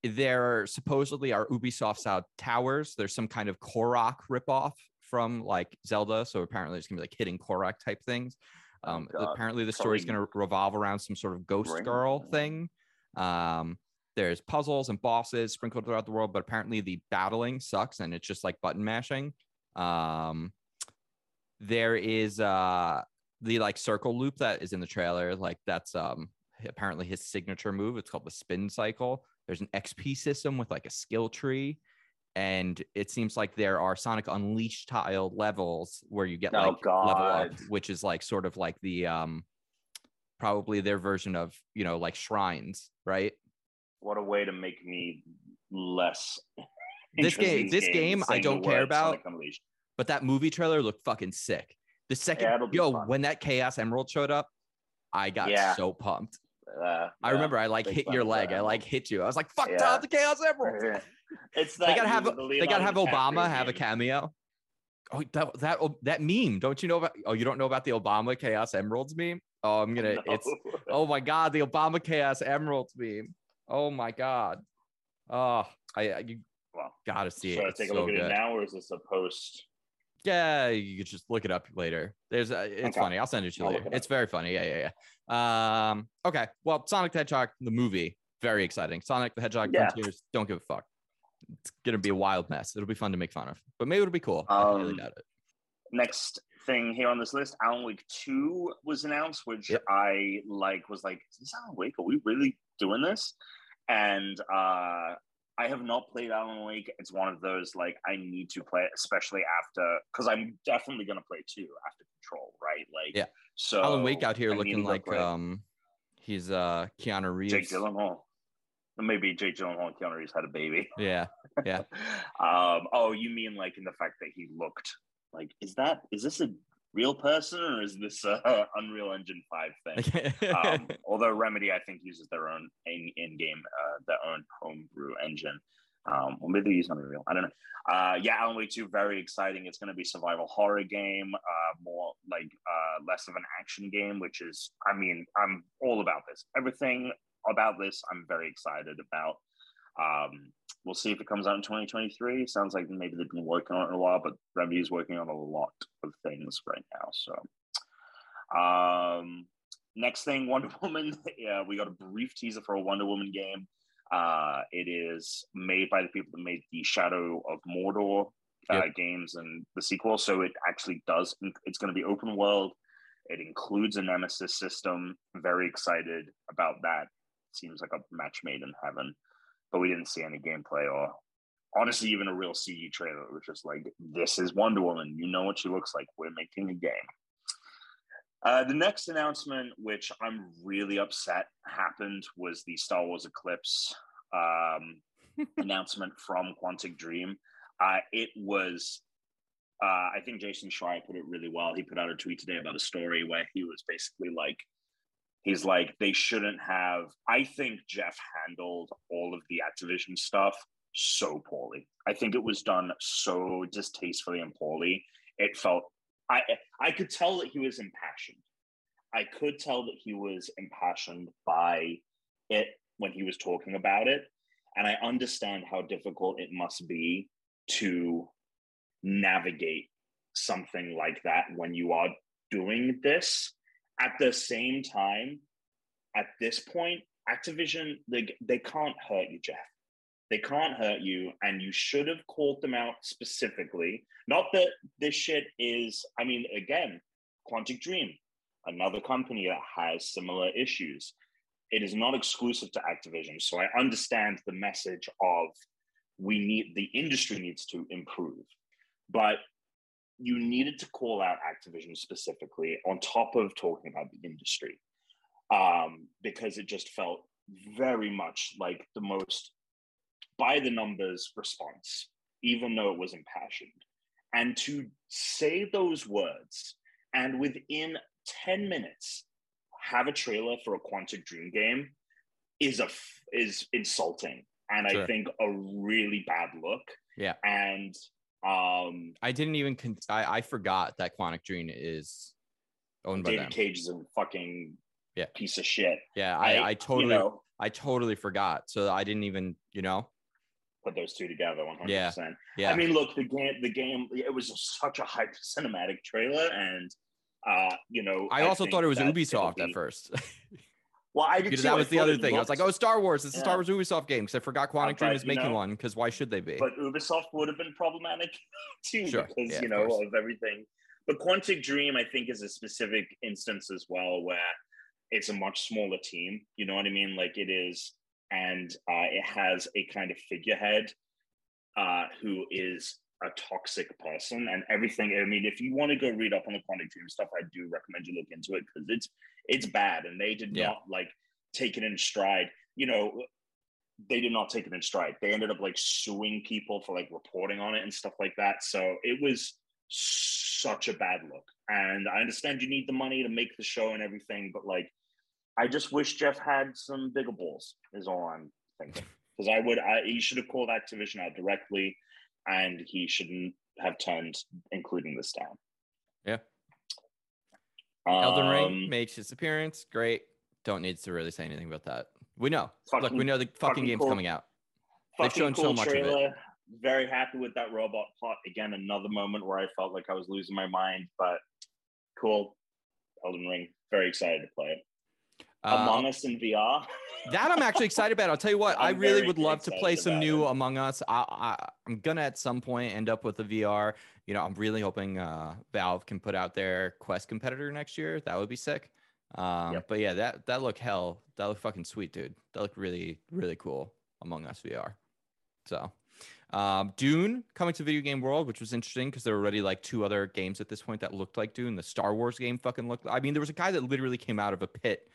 there supposedly are Ubisoft style towers. There's some kind of Korok ripoff from like Zelda, so apparently it's gonna be like hitting Korok type things. Oh, Um, apparently the story's to revolve around some sort of ghost Ring. girl thing. Um, there's puzzles and bosses sprinkled throughout the world, but apparently the battling sucks and it's just like button mashing. Um, there is uh the like circle loop that is in the trailer, like that's um apparently his signature move. It's called the spin cycle. There's an XP system with like a skill tree. And it seems like there are Sonic Unleashed tile levels where you get Oh, like level up, which is like sort of like the um probably their version of you know like shrines, right? What a way to make me less. This game- this game I don't care about. But that movie trailer looked fucking sick. The second, it'll yo, fun. when that Chaos Emerald showed up, I got Yeah. so pumped. Uh, I yeah. remember I like hit your leg. I like hit you. I was like, fuck Yeah. Tom, the Chaos Emerald. It's that They gotta have the they gotta have Obama have a cameo. Oh, that that that meme. Don't you know about? Oh, you don't know about the Obama Chaos Emeralds meme? Oh, I'm gonna. It's oh my god, the Obama Chaos Emeralds meme. Oh my god. Oh, I, I you Well, gotta see it. I take a so look at good. it now, or is this a post? Yeah, you could just look it up later. There's a, it's Okay. funny. I'll send it to you I'll later. it. It's very funny. Yeah, yeah, yeah. Um, okay. Well, Sonic the Hedgehog, the movie, very exciting. Sonic the Hedgehog Yeah. Frontiers, don't give a fuck. It's gonna be a wild mess. It'll be fun to make fun of, but maybe it'll be cool. I highly Um, doubt it. Next thing here on this list, Alan Wake 2 was announced, which Yep. I like was like, is this Alan Wake? Are we really doing this? And uh I have not played Alan Wake. It's one of those like I need to play especially after because I'm definitely gonna play two after Control, right? Like Yeah. So Alan Wake out here I looking like um, he's uh Keanu Reeves. Jake Gyllenhaal. Maybe Jake Gyllenhaal and Keanu Reeves had a baby. Yeah, Yeah. um, oh, you mean like in the fact that he looked like is that is this a real person or is this a Unreal Engine Five thing? um, although Remedy, I think, uses their own in, in-game, uh, their own homebrew engine. Um, or maybe they use Unreal. I don't know. Uh, yeah, Alan Wake 2, very exciting. It's going to be survival horror game, uh, more like uh, less of an action game, which is, I mean, I'm all about this. Everything about this, I'm very excited about. Um, we'll see if it comes out in 2023. Sounds like maybe they've been working on it a while, but Remedy is working on a lot of things right now. So, um, next thing, Wonder Woman. yeah, we got a brief teaser for a Wonder Woman game. Uh, it is made by the people that made the Shadow of Mordor uh, Yep. games and the sequel. So it actually does. It's going to be open world. It includes a Nemesis system. Very excited about that. Seems like a match made in heaven. But we didn't see any gameplay or honestly even a real CG trailer. It was just like, this is Wonder Woman. You know what she looks like. We're making a game. Uh, the next announcement, which I'm really upset happened, was the Star Wars Eclipse um, announcement from Quantic Dream. Uh, it was, uh, I think Jason Schreier put it really well. He put out a tweet today about a story where he was basically like, he's like, they shouldn't have. I think Jeff handled all of the Activision stuff so poorly. I think it was done so distastefully and poorly. It felt I I could tell that he was impassioned. I could tell that he was impassioned by it when he was talking about it. And I understand how difficult it must be to navigate something like that when you are doing this. At the same time, at this point, Activision, they, they can't hurt you, Jeff. They can't hurt you, and you should have called them out specifically. Not that this shit is, I mean, again, Quantic Dream, another company that has similar issues. It is not exclusive to Activision. So I understand the message of we need, the industry needs to improve. But you needed to call out Activision specifically on top of talking about the industry um, because it just felt very much like the most by the numbers response, even though it was impassioned. And to say those words and within 10 minutes have a trailer for a Quantic Dream game is a is insulting and sure. I think a really bad look. Yeah. And um I didn't even con- I, I forgot that Quantic Dream is owned David by them. Cage is a fucking yeah piece of shit. Yeah, I, I, I totally you know, I totally forgot. So I didn't even, you know, put those two together 100%. Yeah. yeah. I mean, look, the game, the game, it was such a hype cinematic trailer. And, uh, you know, I, I also thought it was Ubisoft be, at first. well, I did too. That was the other thing. Looked, I was like, oh, Star Wars. It's yeah. a Star Wars Ubisoft game because I forgot Quantic Dream is making know, one because why should they be? But Ubisoft would have been problematic too sure. because, yeah, you know, of, of everything. But Quantic Dream, I think, is a specific instance as well where it's a much smaller team. You know what I mean? Like it is, and uh, it has a kind of figurehead uh, who is a toxic person and everything. I mean, if you want to go read up on the Quantic Dream stuff, I do recommend you look into it because it's it's bad, and they did yeah. not like take it in stride. You know, they did not take it in stride. They ended up like suing people for like reporting on it and stuff like that. So it was such a bad look. And I understand you need the money to make the show and everything, but like, I just wish Jeff had some bigger balls. Is all I'm thinking because I would. I, he should have called Activision out directly, and he shouldn't have turned, including this down. Um, Elden Ring makes its appearance. Great. Don't need to really say anything about that. We know. Fucking, Look, we know the fucking, fucking game's cool, coming out. They've shown cool so much trailer. of it. Very happy with that robot plot. Again, another moment where I felt like I was losing my mind, but cool. Elden Ring. Very excited to play it. Among uh, Us in VR. that I'm actually excited about. I'll tell you what, I'm i really would love to play some new it. Among Us. I, am gonna at some point end up with a VR. You know, I'm really hoping uh, Valve can put out their Quest competitor next year. That would be sick. Um, yep. But yeah, that that look hell. That look fucking sweet, dude. That look really really cool. Among Us VR. So. Um, Dune coming to video game world, which was interesting because there were already like two other games at this point that looked like Dune. The Star Wars game fucking looked. I mean, there was a guy that literally came out of a pit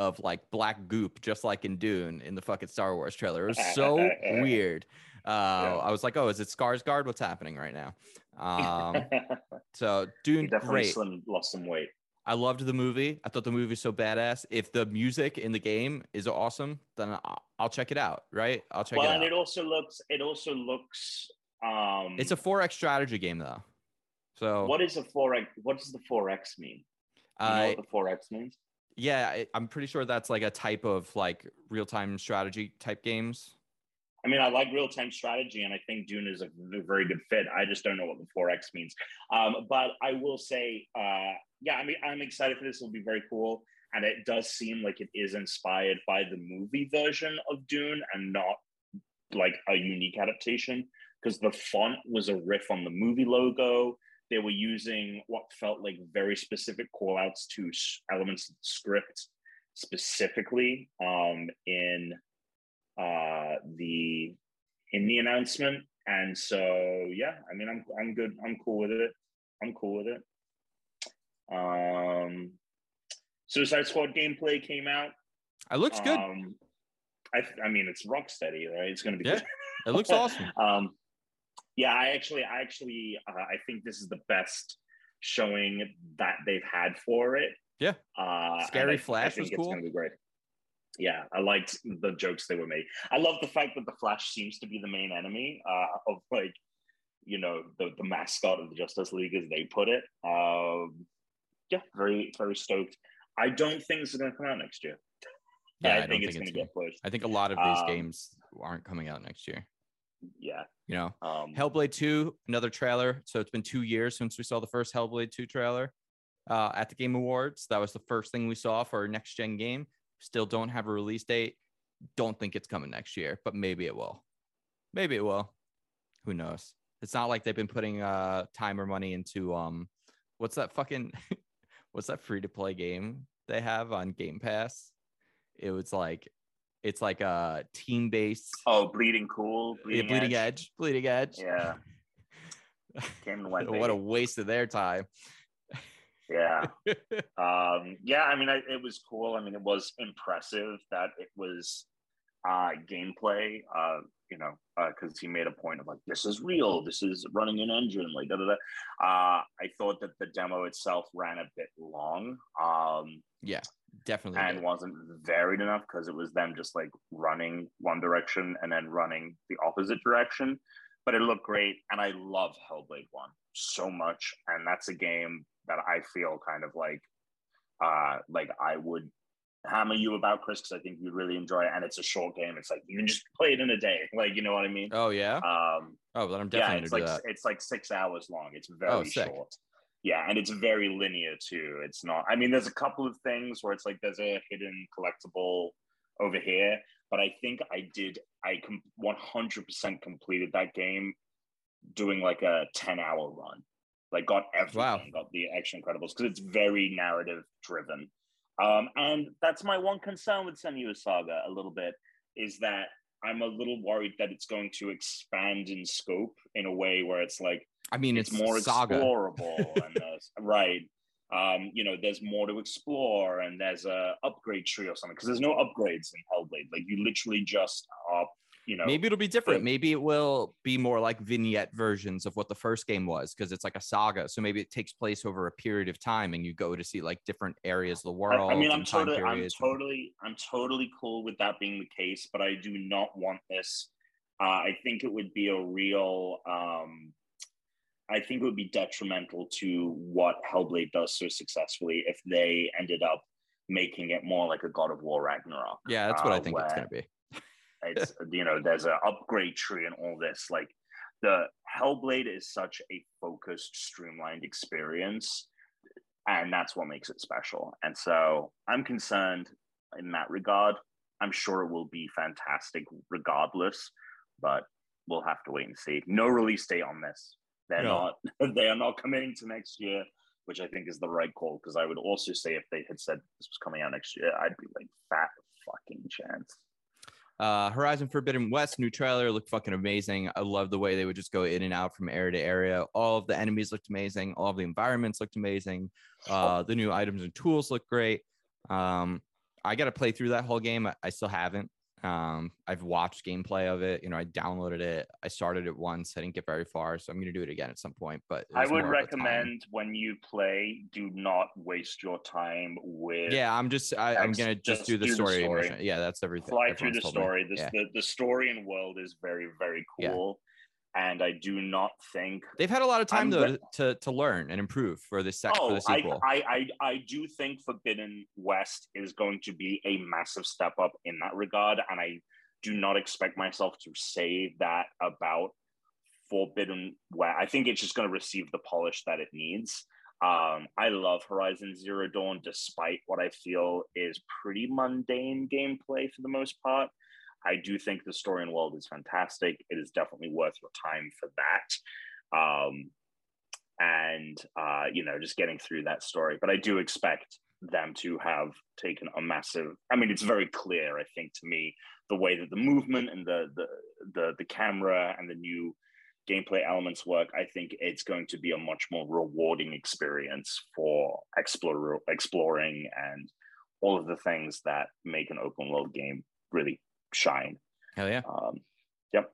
of like black goop, just like in Dune in the fucking Star Wars trailer. It was so weird. Uh, yeah. I was like, oh, is it Skarsgård? What's happening right now? Um, so Dune, definitely great. Slim, lost some weight. I loved the movie. I thought the movie was so badass. If the music in the game is awesome, then I'll, check it out. Right? I'll check well, it out. Well, and it also looks. It also looks. Um, it's a four X strategy game though. So what is a four X? What does the four X mean? You know what the four X means? Yeah, I'm pretty sure that's like a type of like real time strategy type games. I mean, I like real time strategy, and I think Dune is a very good fit. I just don't know what the 4X means. Um, but I will say, uh, yeah, I mean, I'm excited for this. It'll be very cool. And it does seem like it is inspired by the movie version of Dune and not like a unique adaptation because the font was a riff on the movie logo they were using what felt like very specific callouts to elements of the script specifically um, in uh, the in the announcement. And so yeah, I mean I'm I'm good. I'm cool with it. I'm cool with it. Um Suicide Squad gameplay came out. It looks good. Um, I, I mean, it's Rocksteady, right? It's going to be. Yeah, good. it looks awesome. um, yeah, I actually, I actually, uh, I think this is the best showing that they've had for it. Yeah. Uh, Scary I, Flash I was it's cool. Gonna be great. Yeah, I liked the jokes they were made. I love the fact that the Flash seems to be the main enemy uh, of like, you know, the the mascot of the Justice League, as they put it. Um, yeah, very very stoked. I don't think this is going to come out next year. Yeah, I, I think, think, it's, going to get pushed. I think a lot of these um, games aren't coming out next year yeah. You know, um, Hellblade 2, another trailer. So it's been two years since we saw the first Hellblade 2 trailer uh, at the Game Awards. That was the first thing we saw for a next gen game. Still don't have a release date. Don't think it's coming next year, but maybe it will. Maybe it will. Who knows? It's not like they've been putting uh time or money into um what's that fucking what's that free to play game they have on Game Pass? It was like it's like a team based. Oh, bleeding cool. Bleeding, yeah, bleeding edge. edge. Bleeding edge. Yeah. what a waste of their time. Yeah. um, yeah, I mean, I, it was cool. I mean, it was impressive that it was uh, gameplay, uh, you know, because uh, he made a point of like, this is real, this is running an engine, like, da da da. Uh, I thought that the demo itself ran a bit long. Um, yeah, definitely. And did. wasn't varied enough because it was them just like running one direction and then running the opposite direction. But it looked great. And I love Hellblade 1 so much. And that's a game that I feel kind of like, uh, like I would hammer you about Chris because I think you'd really enjoy it, and it's a short game. It's like you can just play it in a day, like you know what I mean. Oh yeah. Um. Oh, but I'm definitely yeah. It's like that. it's like six hours long. It's very oh, short. Yeah, and it's very linear too. It's not. I mean, there's a couple of things where it's like there's a hidden collectible over here, but I think I did. I com- 100% completed that game doing like a 10 hour run. Like got everything, wow. got the Action Incredibles because it's very narrative driven. Um, and that's my one concern with Senua's Saga a little bit is that I'm a little worried that it's going to expand in scope in a way where it's like I mean it's, it's more saga. explorable and right. Um, you know, there's more to explore and there's a upgrade tree or something because there's no upgrades in Hellblade. Like you literally just are you know maybe it'll be different maybe it will be more like vignette versions of what the first game was because it's like a saga so maybe it takes place over a period of time and you go to see like different areas of the world i, I mean i'm totally i'm totally i'm totally cool with that being the case but i do not want this uh, i think it would be a real um I think it would be detrimental to what Hellblade does so successfully if they ended up making it more like a God of War Ragnarok. Yeah, that's what uh, I think it's going to be. It's you know, there's an upgrade tree and all this. Like the Hellblade is such a focused, streamlined experience, and that's what makes it special. And so I'm concerned in that regard. I'm sure it will be fantastic regardless, but we'll have to wait and see. No release date on this. They're no. not. They are not committing to next year, which I think is the right call. Because I would also say if they had said this was coming out next year, I'd be like, fat fucking chance. Uh, Horizon Forbidden West new trailer looked fucking amazing. I love the way they would just go in and out from area to area. All of the enemies looked amazing. All of the environments looked amazing. Uh, the new items and tools look great. Um, I got to play through that whole game. I, I still haven't. Um, I've watched gameplay of it. You know, I downloaded it. I started it once. I didn't get very far, so I'm going to do it again at some point. But I would recommend when you play, do not waste your time with. Yeah, I'm just. I, am going to just, do the do story. The story. Yeah, that's everything. Fly through the story. The, yeah. the, the story and world is very very cool. Yeah and I do not think they've had a lot of time I'm though to, to learn and improve for this sec- oh, for the sequel. I, I I do think Forbidden West is going to be a massive step up in that regard, and I do not expect myself to say that about Forbidden West. I think it's just going to receive the polish that it needs. Um, I love Horizon Zero Dawn, despite what I feel is pretty mundane gameplay for the most part. I do think the story and world is fantastic. It is definitely worth your time for that. Um, and, uh, you know, just getting through that story. But I do expect them to have taken a massive, I mean, it's very clear, I think, to me, the way that the movement and the, the, the, the camera and the new gameplay elements work, I think it's going to be a much more rewarding experience for explore, exploring and all of the things that make an open world game really shine. Hell yeah. Um, yep.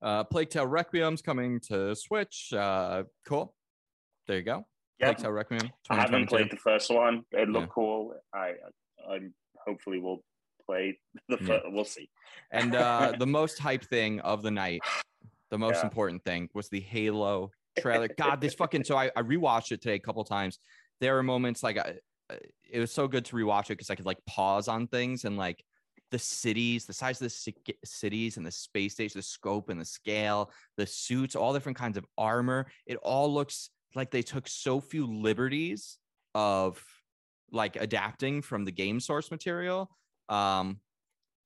Uh, Plague Tale Requiem's coming to Switch. Uh, cool. There you go. Yep. Plague Tale Requiem. I haven't played the first one. It looked yeah. cool. I, I hopefully will play the. Yeah. First, we'll see. And uh, the most hype thing of the night, the most yeah. important thing was the Halo trailer. God, this fucking. So I, I rewatched it today a couple times. There were moments like I, it was so good to rewatch it because I could like pause on things and like the cities, the size of the cities and the space station, the scope and the scale, the suits, all different kinds of armor. It all looks like they took so few liberties of like adapting from the game source material. Um,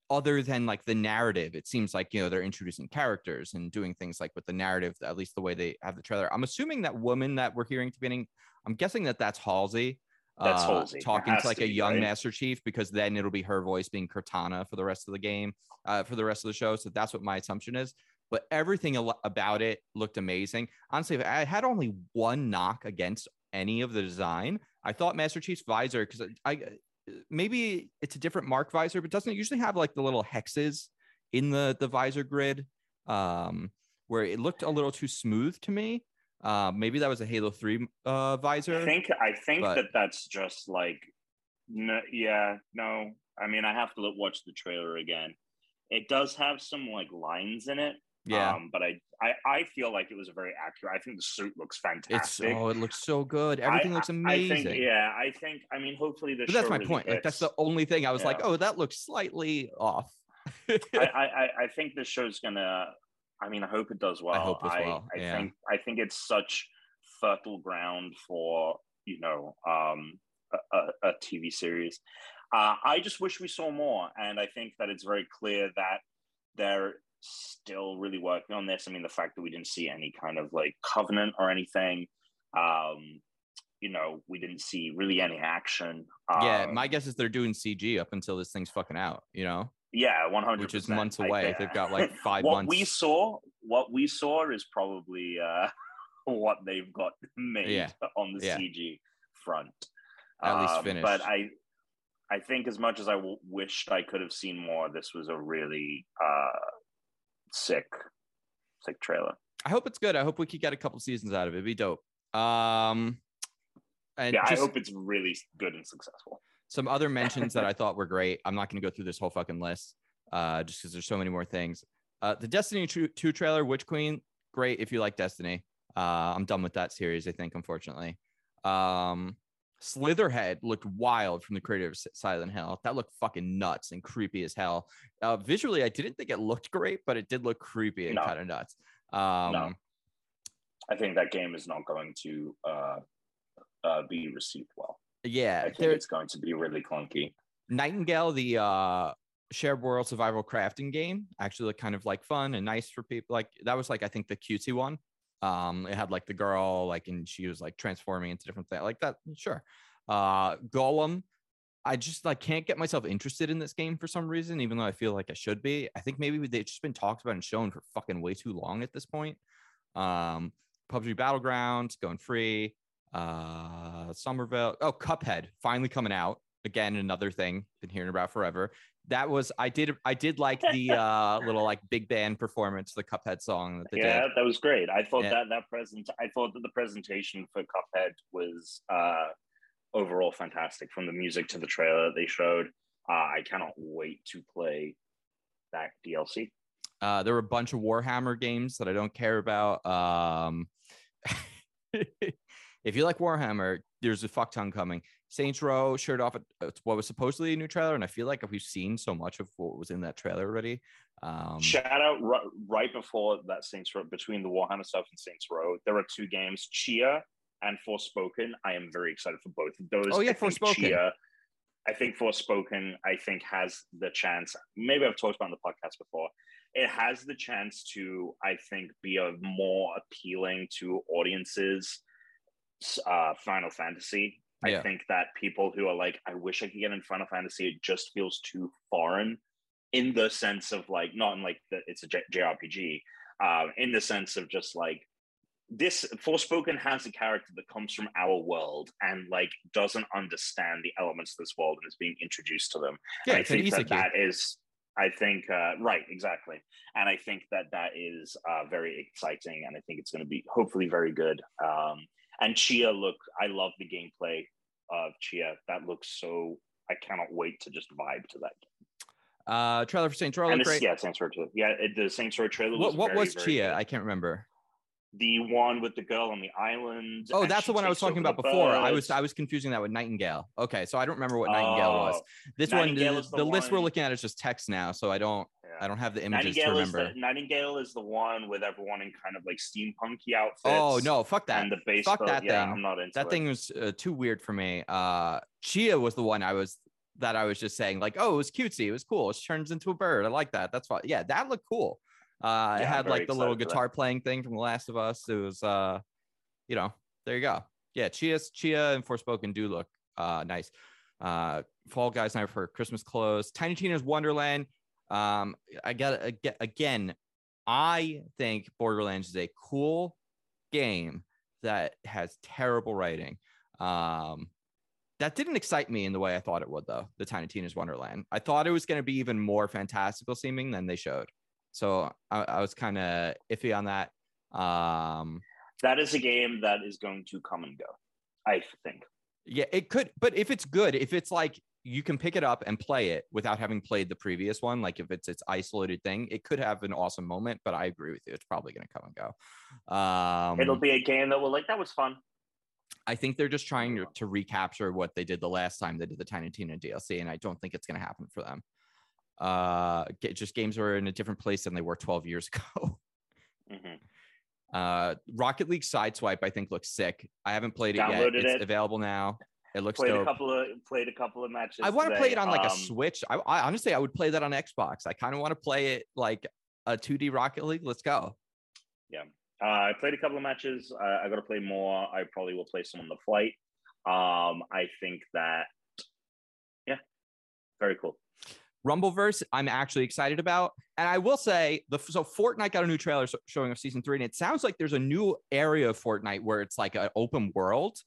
other than like the narrative, it seems like you know they're introducing characters and doing things like with the narrative, at least the way they have the trailer. I'm assuming that woman that we're hearing the beginning, I'm guessing that that's Halsey. That's uh, talking to like to a young right? Master Chief because then it'll be her voice being Cortana for the rest of the game, uh, for the rest of the show. So that's what my assumption is. But everything about it looked amazing. Honestly, I had only one knock against any of the design. I thought Master Chief's visor because I, I maybe it's a different mark visor, but doesn't it usually have like the little hexes in the the visor grid? Um, where it looked a little too smooth to me. Uh, maybe that was a Halo Three uh, visor. I think I think but- that that's just like, no, yeah, no. I mean, I have to look, watch the trailer again. It does have some like lines in it. yeah, Um, but I, I I feel like it was a very accurate. I think the suit looks it's fantastic. oh, it looks so good. Everything I- looks amazing. I think, yeah, I think. I mean, hopefully this. but that's my really point. Like that's the only thing I was like, oh, that looks slightly off. I, I, I- I think this show's gonna. I mean, I hope it does well. I hope as well, I yeah. think I think it's such fertile ground for you know um, a, a, TV series. Uh, I just wish we saw more, and I think that it's very clear that they're still really working on this. I mean, the fact that we didn't see any kind of like covenant or anything. Um, you know, we didn't see really any action. yeah, Um, my guess is they're doing CG up until this thing's fucking out. You know, yeah, one hundred, which is months away. They've got like five what months. we saw, what we saw is probably uh, what they've got made Yeah. on the Yeah. CG front. At least Um, finished. But I, I think as much as I w- wished I could have seen more, this was a really uh, sick, sick trailer. I hope it's good. I hope we could get a couple seasons out of it. It'd be dope. Um, and yeah, just I hope it's really good and successful. Some other mentions that I thought were great. I'm not going to go through this whole fucking list, uh, just because there's so many more things. Uh, the Destiny 2, 2 trailer, Witch Queen, great if you like Destiny. Uh, I'm done with that series, I think, unfortunately. Um, Slitherhead looked wild from the creator of Silent Hill. That looked fucking nuts and creepy as hell. Uh, visually, I didn't think it looked great, but it did look creepy and No. kind of nuts. Um, No. I think that game is not going to uh, uh, be received well. I Yeah, think there, it's going to be really clunky. Nightingale, the uh shared world survival crafting game, actually looked kind of like fun and nice for people. Like that was like I think the cutesy one. Um, it had like the girl, like, and she was like transforming into different things, like that. Sure. Uh, Golem. I just like can't get myself interested in this game for some reason, even though I feel like I should be. I think maybe they've just been talked about and shown for fucking way too long at this point. Um, PUBG Battlegrounds going free. Uh, Somerville. Oh, Cuphead finally coming out again. Another thing been hearing about forever. That was I did I did like the uh little like big band performance, the Cuphead song that they yeah, did. that was great. I thought Yeah. that that present, I thought that the presentation for Cuphead was uh, overall fantastic. From the music to the trailer that they showed, uh, I cannot wait to play that DLC. Uh, there were a bunch of Warhammer games that I don't care about. Um, if you like Warhammer, there's a fuck ton coming. Saints Row showed off at at what was supposedly a new trailer, and I feel like we've seen so much of what was in that trailer already. Um, Shout out right, right before that Saints Row, between the Warhammer stuff and Saints Row, there are two games, Tchia and Forspoken. I am very excited for both of those. Oh, yeah, I think Forspoken. Tchia, I think Forspoken, I think has the chance. Maybe I've talked about it on the podcast before. It has the chance to, I think, be a more appealing to audiences. Uh, Final Fantasy. Yeah. I think that people who are like, I wish I could get in Final Fantasy, it just feels too foreign in the sense of like not in like the, it's a J- JRPG, uh, in the sense of just like this Forspoken has a character that comes from our world and like doesn't understand the elements of this world and is being introduced to them. yeah, I think that that is, I think, uh, right, exactly. And I think that that is uh, very exciting, and I think it's going to be hopefully very good. Um, and Tchia, look, I love the gameplay of Tchia. That looks so. I cannot wait to just vibe to that. Game. Uh, trailer for Saints Row and this, great. yeah, Saints Row 2. Yeah, it, the Saints Row trailer was what what very, was Tchia? good. I can't remember. The one with the girl on the island. Oh, that's the one I was talking about before. I was. I was confusing that with Nightingale. Okay, so I don't remember what Nightingale was. Oh, This Nightingale one, the, the the list we're looking at is just text now, so I don't yeah. I don't have the images to Nightingale is, remember. the, Nightingale is the one with everyone in kind of like steampunky outfits. Oh no, fuck that. And the base. Fuck boat- that yeah, thing. I'm not into that it. thing was uh, too weird for me. Uh, Tchia was the one I was that I was just saying like, oh, it was cutesy, it was cool. It turns into a bird. I like that. That's fine. Yeah, that looked cool. Uh, it Yeah, I'm had like the little excited for that. guitar playing thing from The Last of Us. It was, uh, you know, there you go. Yeah, Tchia, Tchia, and Forspoken do look uh nice. Uh, Fall Guys Night for Christmas clothes. Tiny Tina's Wonderland. Um, I got again. I think Borderlands is a cool game that has terrible writing. Um, that didn't excite me in the way I thought it would, though. The Tiny Tina's Wonderland. I thought it was going to be even more fantastical seeming than they showed. So I, I was kind of iffy on that. Um, that is a game that is going to come and go. I think. Yeah, it could, but if it's good, if it's like you can pick it up and play it without having played the previous one, like if it's its isolated thing, it could have an awesome moment. But I agree with you; it's probably going to come and go. Um, It'll be a game that will like that was fun. I think they're just trying to, to recapture what they did the last time they did the Tiny Tina DLC, and I don't think it's going to happen for them. Uh, get, just games are in a different place than they were 12 years ago. Mm-hmm. Uh, Rocket League Sideswipe, I think looks sick. I haven't played it Downloaded yet. It's it. available now. It looks Played dope. a couple of played a couple of matches. I want to play it on like a Um, Switch. I, I honestly, I would play that on Xbox. I kind of want to play it like a 2D Rocket League. Let's go. Yeah, uh, I played a couple of matches. Uh, I got to play more. I probably will play some on the flight. Um, I think that, yeah, very cool. Rumbleverse, I'm actually excited about. And I will say, the so Fortnite got a new trailer showing of season three, and it sounds like there's a new area of Fortnite where it's like an open world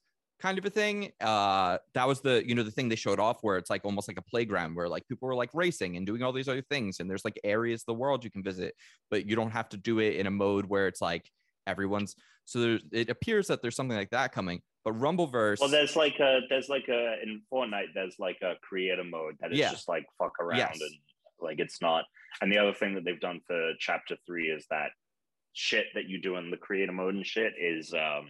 kind of a thing. Uh, that was the you know the thing they showed off where it's like almost like a playground where like people were like racing and doing all these other things, and there's like areas of the world you can visit, but you don't have to do it in a mode where it's like everyone's. So there's, it appears that there's something like that coming. But Rumbleverse, Well, there's like a there's like a in Fortnite there's like a creator mode that is Yeah. just like fuck around Yes. and like it's not. And the other thing that they've done for chapter three is that shit that you do in the creator mode and shit is um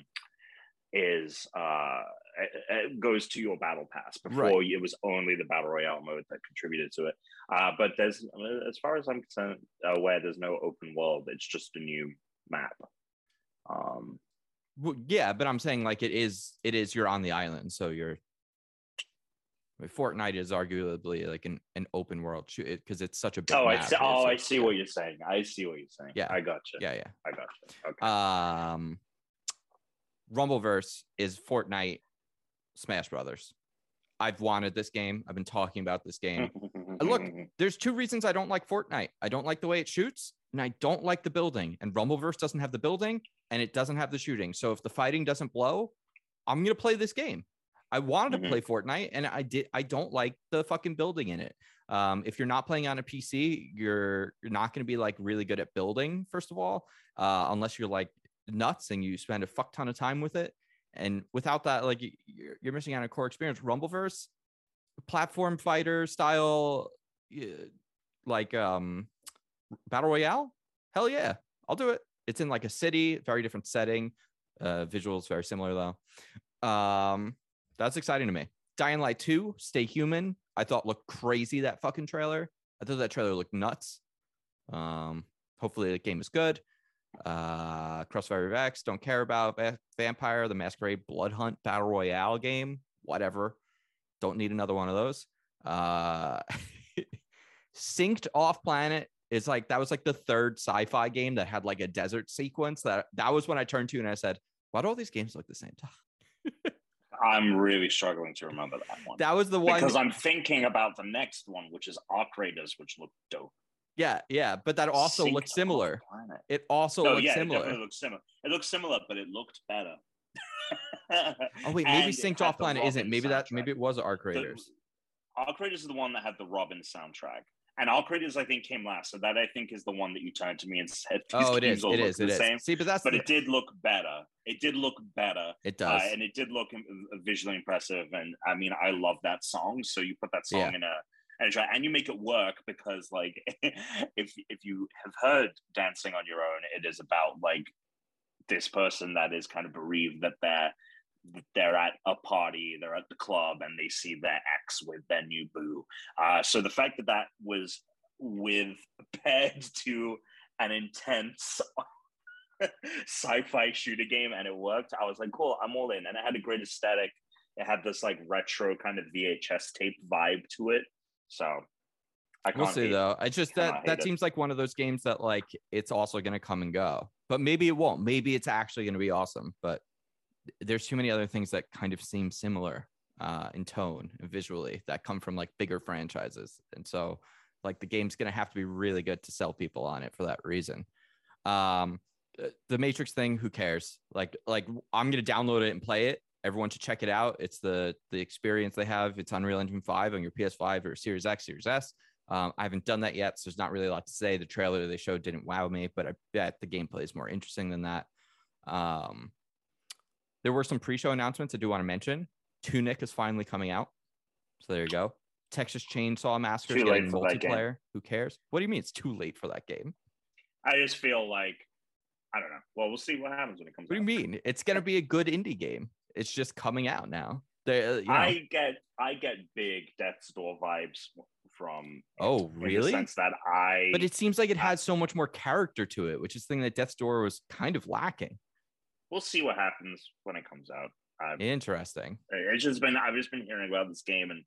is uh it, it goes to your battle pass before Right. it was only the battle royale mode that contributed to it uh but there's as far as i'm concerned aware there's no open world it's just a new map um Well, yeah, but I'm saying like it is it is you're on the island, so you're I mean, Fortnite is arguably like an, an open world shoot because it's such a big oh i see oh i see what you're saying i see what you're saying Yeah. i got you yeah, yeah. i got you okay Um Rumbleverse is Fortnite Smash Brothers. I've wanted this game. I've been talking about this game. Uh, look, There's two reasons I don't like Fortnite. I don't like the way it shoots, and I don't like the building. And Rumbleverse doesn't have the building and it doesn't have the shooting. So if the fighting doesn't blow, I'm gonna play this game. I wanted Mhm. to play Fortnite, and I did. I don't like the fucking building in it. Um, if you're not playing on a PC, you're you're not going to be like really good at building. First of all, uh, unless you're like nuts and you spend a fuck ton of time with it. And without that, like you're, you're missing out on a core experience. Rumbleverse, platform fighter style, like um, battle royale. Hell yeah, I'll do it. It's in like a city, very different setting. Uh, visuals very similar though. Um, that's exciting to me. Dying Light 2, Stay Human. I thought looked crazy that fucking trailer. I thought that trailer looked nuts. Um, hopefully the game is good. Uh, CrossfireX, don't care about Va- Vampire, the Masquerade Blood Hunt Battle Royale game. Whatever. Don't need another one of those. Uh, Synced Off Planet is like that was like the third sci-fi game that had like a desert sequence. That that was when I turned to and I said, "Why do all these games look the same?" i'm really struggling to remember that one That was the one. because i'm thinking about the next one which is arc raiders which look dope yeah, yeah, but that also Synced looked similar. It also oh looked yeah, similar. definitely looks similar. It looks similar, but it looked better. Oh wait, maybe it Synced Off Planet isn't. Maybe that maybe it was Arc The- Raiders. Arc Raiders is the one that had the Robyn soundtrack, and Arc Raiders I think came last. So that I think is the one that you turned to me and said, These Oh, it is. It is. the It is. Same. See, but that's But the- it did look better. It did look better. it Uh, does. and it did look visually impressive. And I mean, I love that song. So you put that song Yeah. in a and, and you make it work because, like, if if you have heard "Dancing on Your Own," it is about like this person that is kind of bereaved that they're they're at a party, they're at the club, and they see their ex with their new boo. Uh, so the fact that that was with paired to an intense sci-fi shooter game and it worked i was like cool i'm all in and it had a great aesthetic it had this like retro kind of vhs tape vibe to it so i can't see though. I just that that it. seems like one of those games that like it's also going to come and go. But maybe it won't. Maybe it's actually going to be awesome. But there's too many other things that kind of seem similar uh, in tone and visually that come from like bigger franchises. And so like the game's going to have to be really good to sell people on it for that reason. Um, uh, the Matrix thing, who cares? Like, like I'm gonna download it and play it. Everyone should check it out. It's the the experience they have. It's Unreal Engine 5 on your PS5 or Series X, Series S. Um, I haven't done that yet, so there's not really a lot to say. The trailer they showed didn't wow me, but I bet the gameplay is more interesting than that. Um, there were some pre-show announcements I do want to mention. Tunic is finally coming out, so there you go. Texas Chainsaw Massacre is getting for that game. multiplayer. Who cares? What do you mean it's too late for that game? I just feel like I don't know. Well, we'll see what happens when it comes. Out. What do you mean? It's gonna be a good indie game. It's just coming out now. They, uh, you know, I get I get big Death's Door vibes from. it, Oh, in the really? sense that I. but it seems like it has so much more character to it, which is the thing that Death's Door was kind of lacking. We'll see what happens when it comes out. I, Interesting. it's just been I've just been hearing about this game, and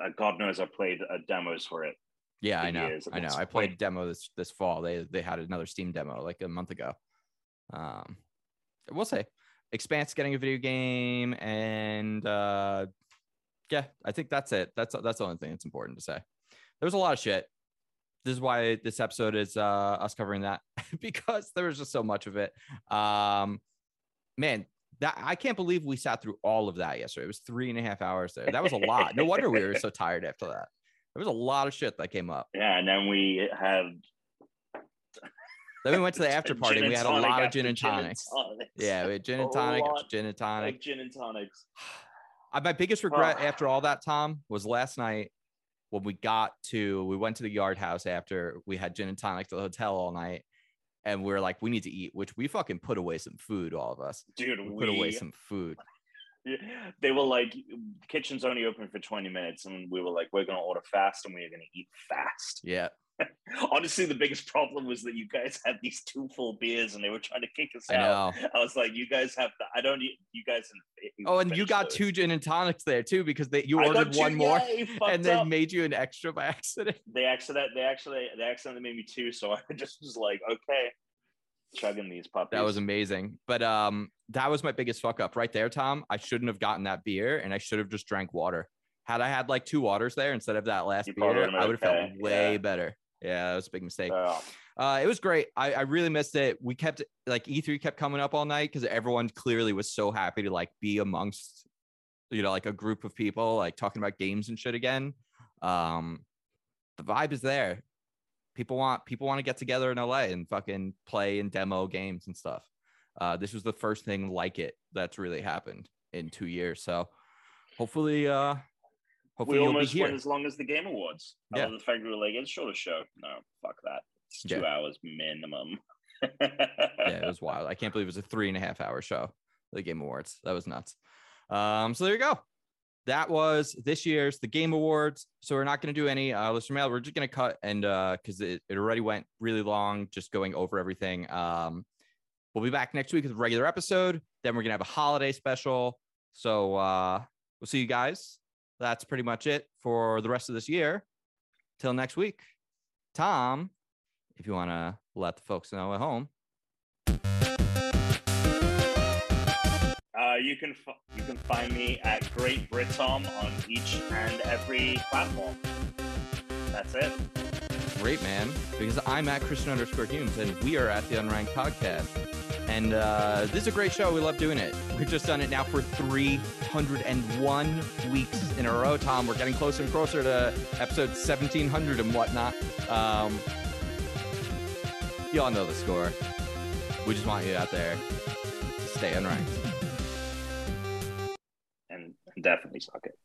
uh, God knows I've played uh, demos for it. Yeah, I know. I know. I played demo this this fall. They they had another Steam demo like a month ago. Um, we'll say Expanse getting a video game, and uh, yeah, I think that's it. That's that's the only thing that's important to say. There was a lot of shit. This is why this episode is uh, us covering that because there was just so much of it. Um, man, that I can't believe we sat through all of that yesterday. It was three and a half hours there. That was a lot. No wonder we were so tired after that. There was a lot of shit that came up. Yeah, and then we had. Then we went to the after party. and and We had a lot of gin and tonics. tonics. Yeah, we had gin and tonic, gin and tonic. Like gin and tonics. My biggest regret after all that, Tom, was last night when we got to we went to the yard house after we had gin and tonic at the hotel all night, and we are like, we need to eat, which we fucking put away some food, all of us. Dude, We we, put away some food. they were like kitchen's only open for 20 minutes and we were like we're gonna order fast and we're gonna eat fast Yeah, honestly the biggest problem was that you guys had these two full beers and they were trying to kick us I out know. i was like you guys have to i don't you guys Oh, and you got those. two gin and tonics there too because they you I ordered two- one more and then up. made you an extra by accident. they accident they actually they accidentally made me two so i just was like okay chugging these puppies That was amazing. But um, that was my biggest fuck up right there, Tom. I shouldn't have gotten that beer and I should have just drank water. Had I had like two waters there instead of that last You beer, I would have felt way yeah. better. Yeah, that was a big mistake. Oh, Uh, it was great. I, I really missed it. We kept like E3 kept coming up all night because everyone clearly was so happy to like be amongst, you know, like a group of people like talking about games and shit again. Um, the vibe is there. People want people want to get together in LA and fucking play and demo games and stuff. Uh, this was the first thing like it that's really happened in two years. So hopefully, uh, hopefully we almost went as long as the game awards Yeah. Other the fact we were like it's a shorter show no fuck that it's two Yeah. hours minimum yeah, it was wild. I can't believe it was a three and a half hour show, the Game Awards. That was nuts. Um, so there you go. That was this year's the Game Awards. So we're not going to do any uh, listener mail. We're just going to cut and uh, because it, it already went really long, just going over everything. Um, we'll be back next week with a regular episode. Then we're gonna have a holiday special. So uh, we'll see you guys. That's pretty much it for the rest of this year. Till next week, Tom. If you want to let the folks know at home, Uh, you can f- you can find me at Great Britom on each and every platform. That's it. great man, because I'm at Christian underscore Humes and we are at the Unranked Podcast. And uh, this is a great show. We love doing it. We've just done it now for 301 weeks in a row, Tom. We're getting closer and closer to episode 1700 and whatnot. Um, you all know the score. We just want you out there to stay unranked. And definitely suck it.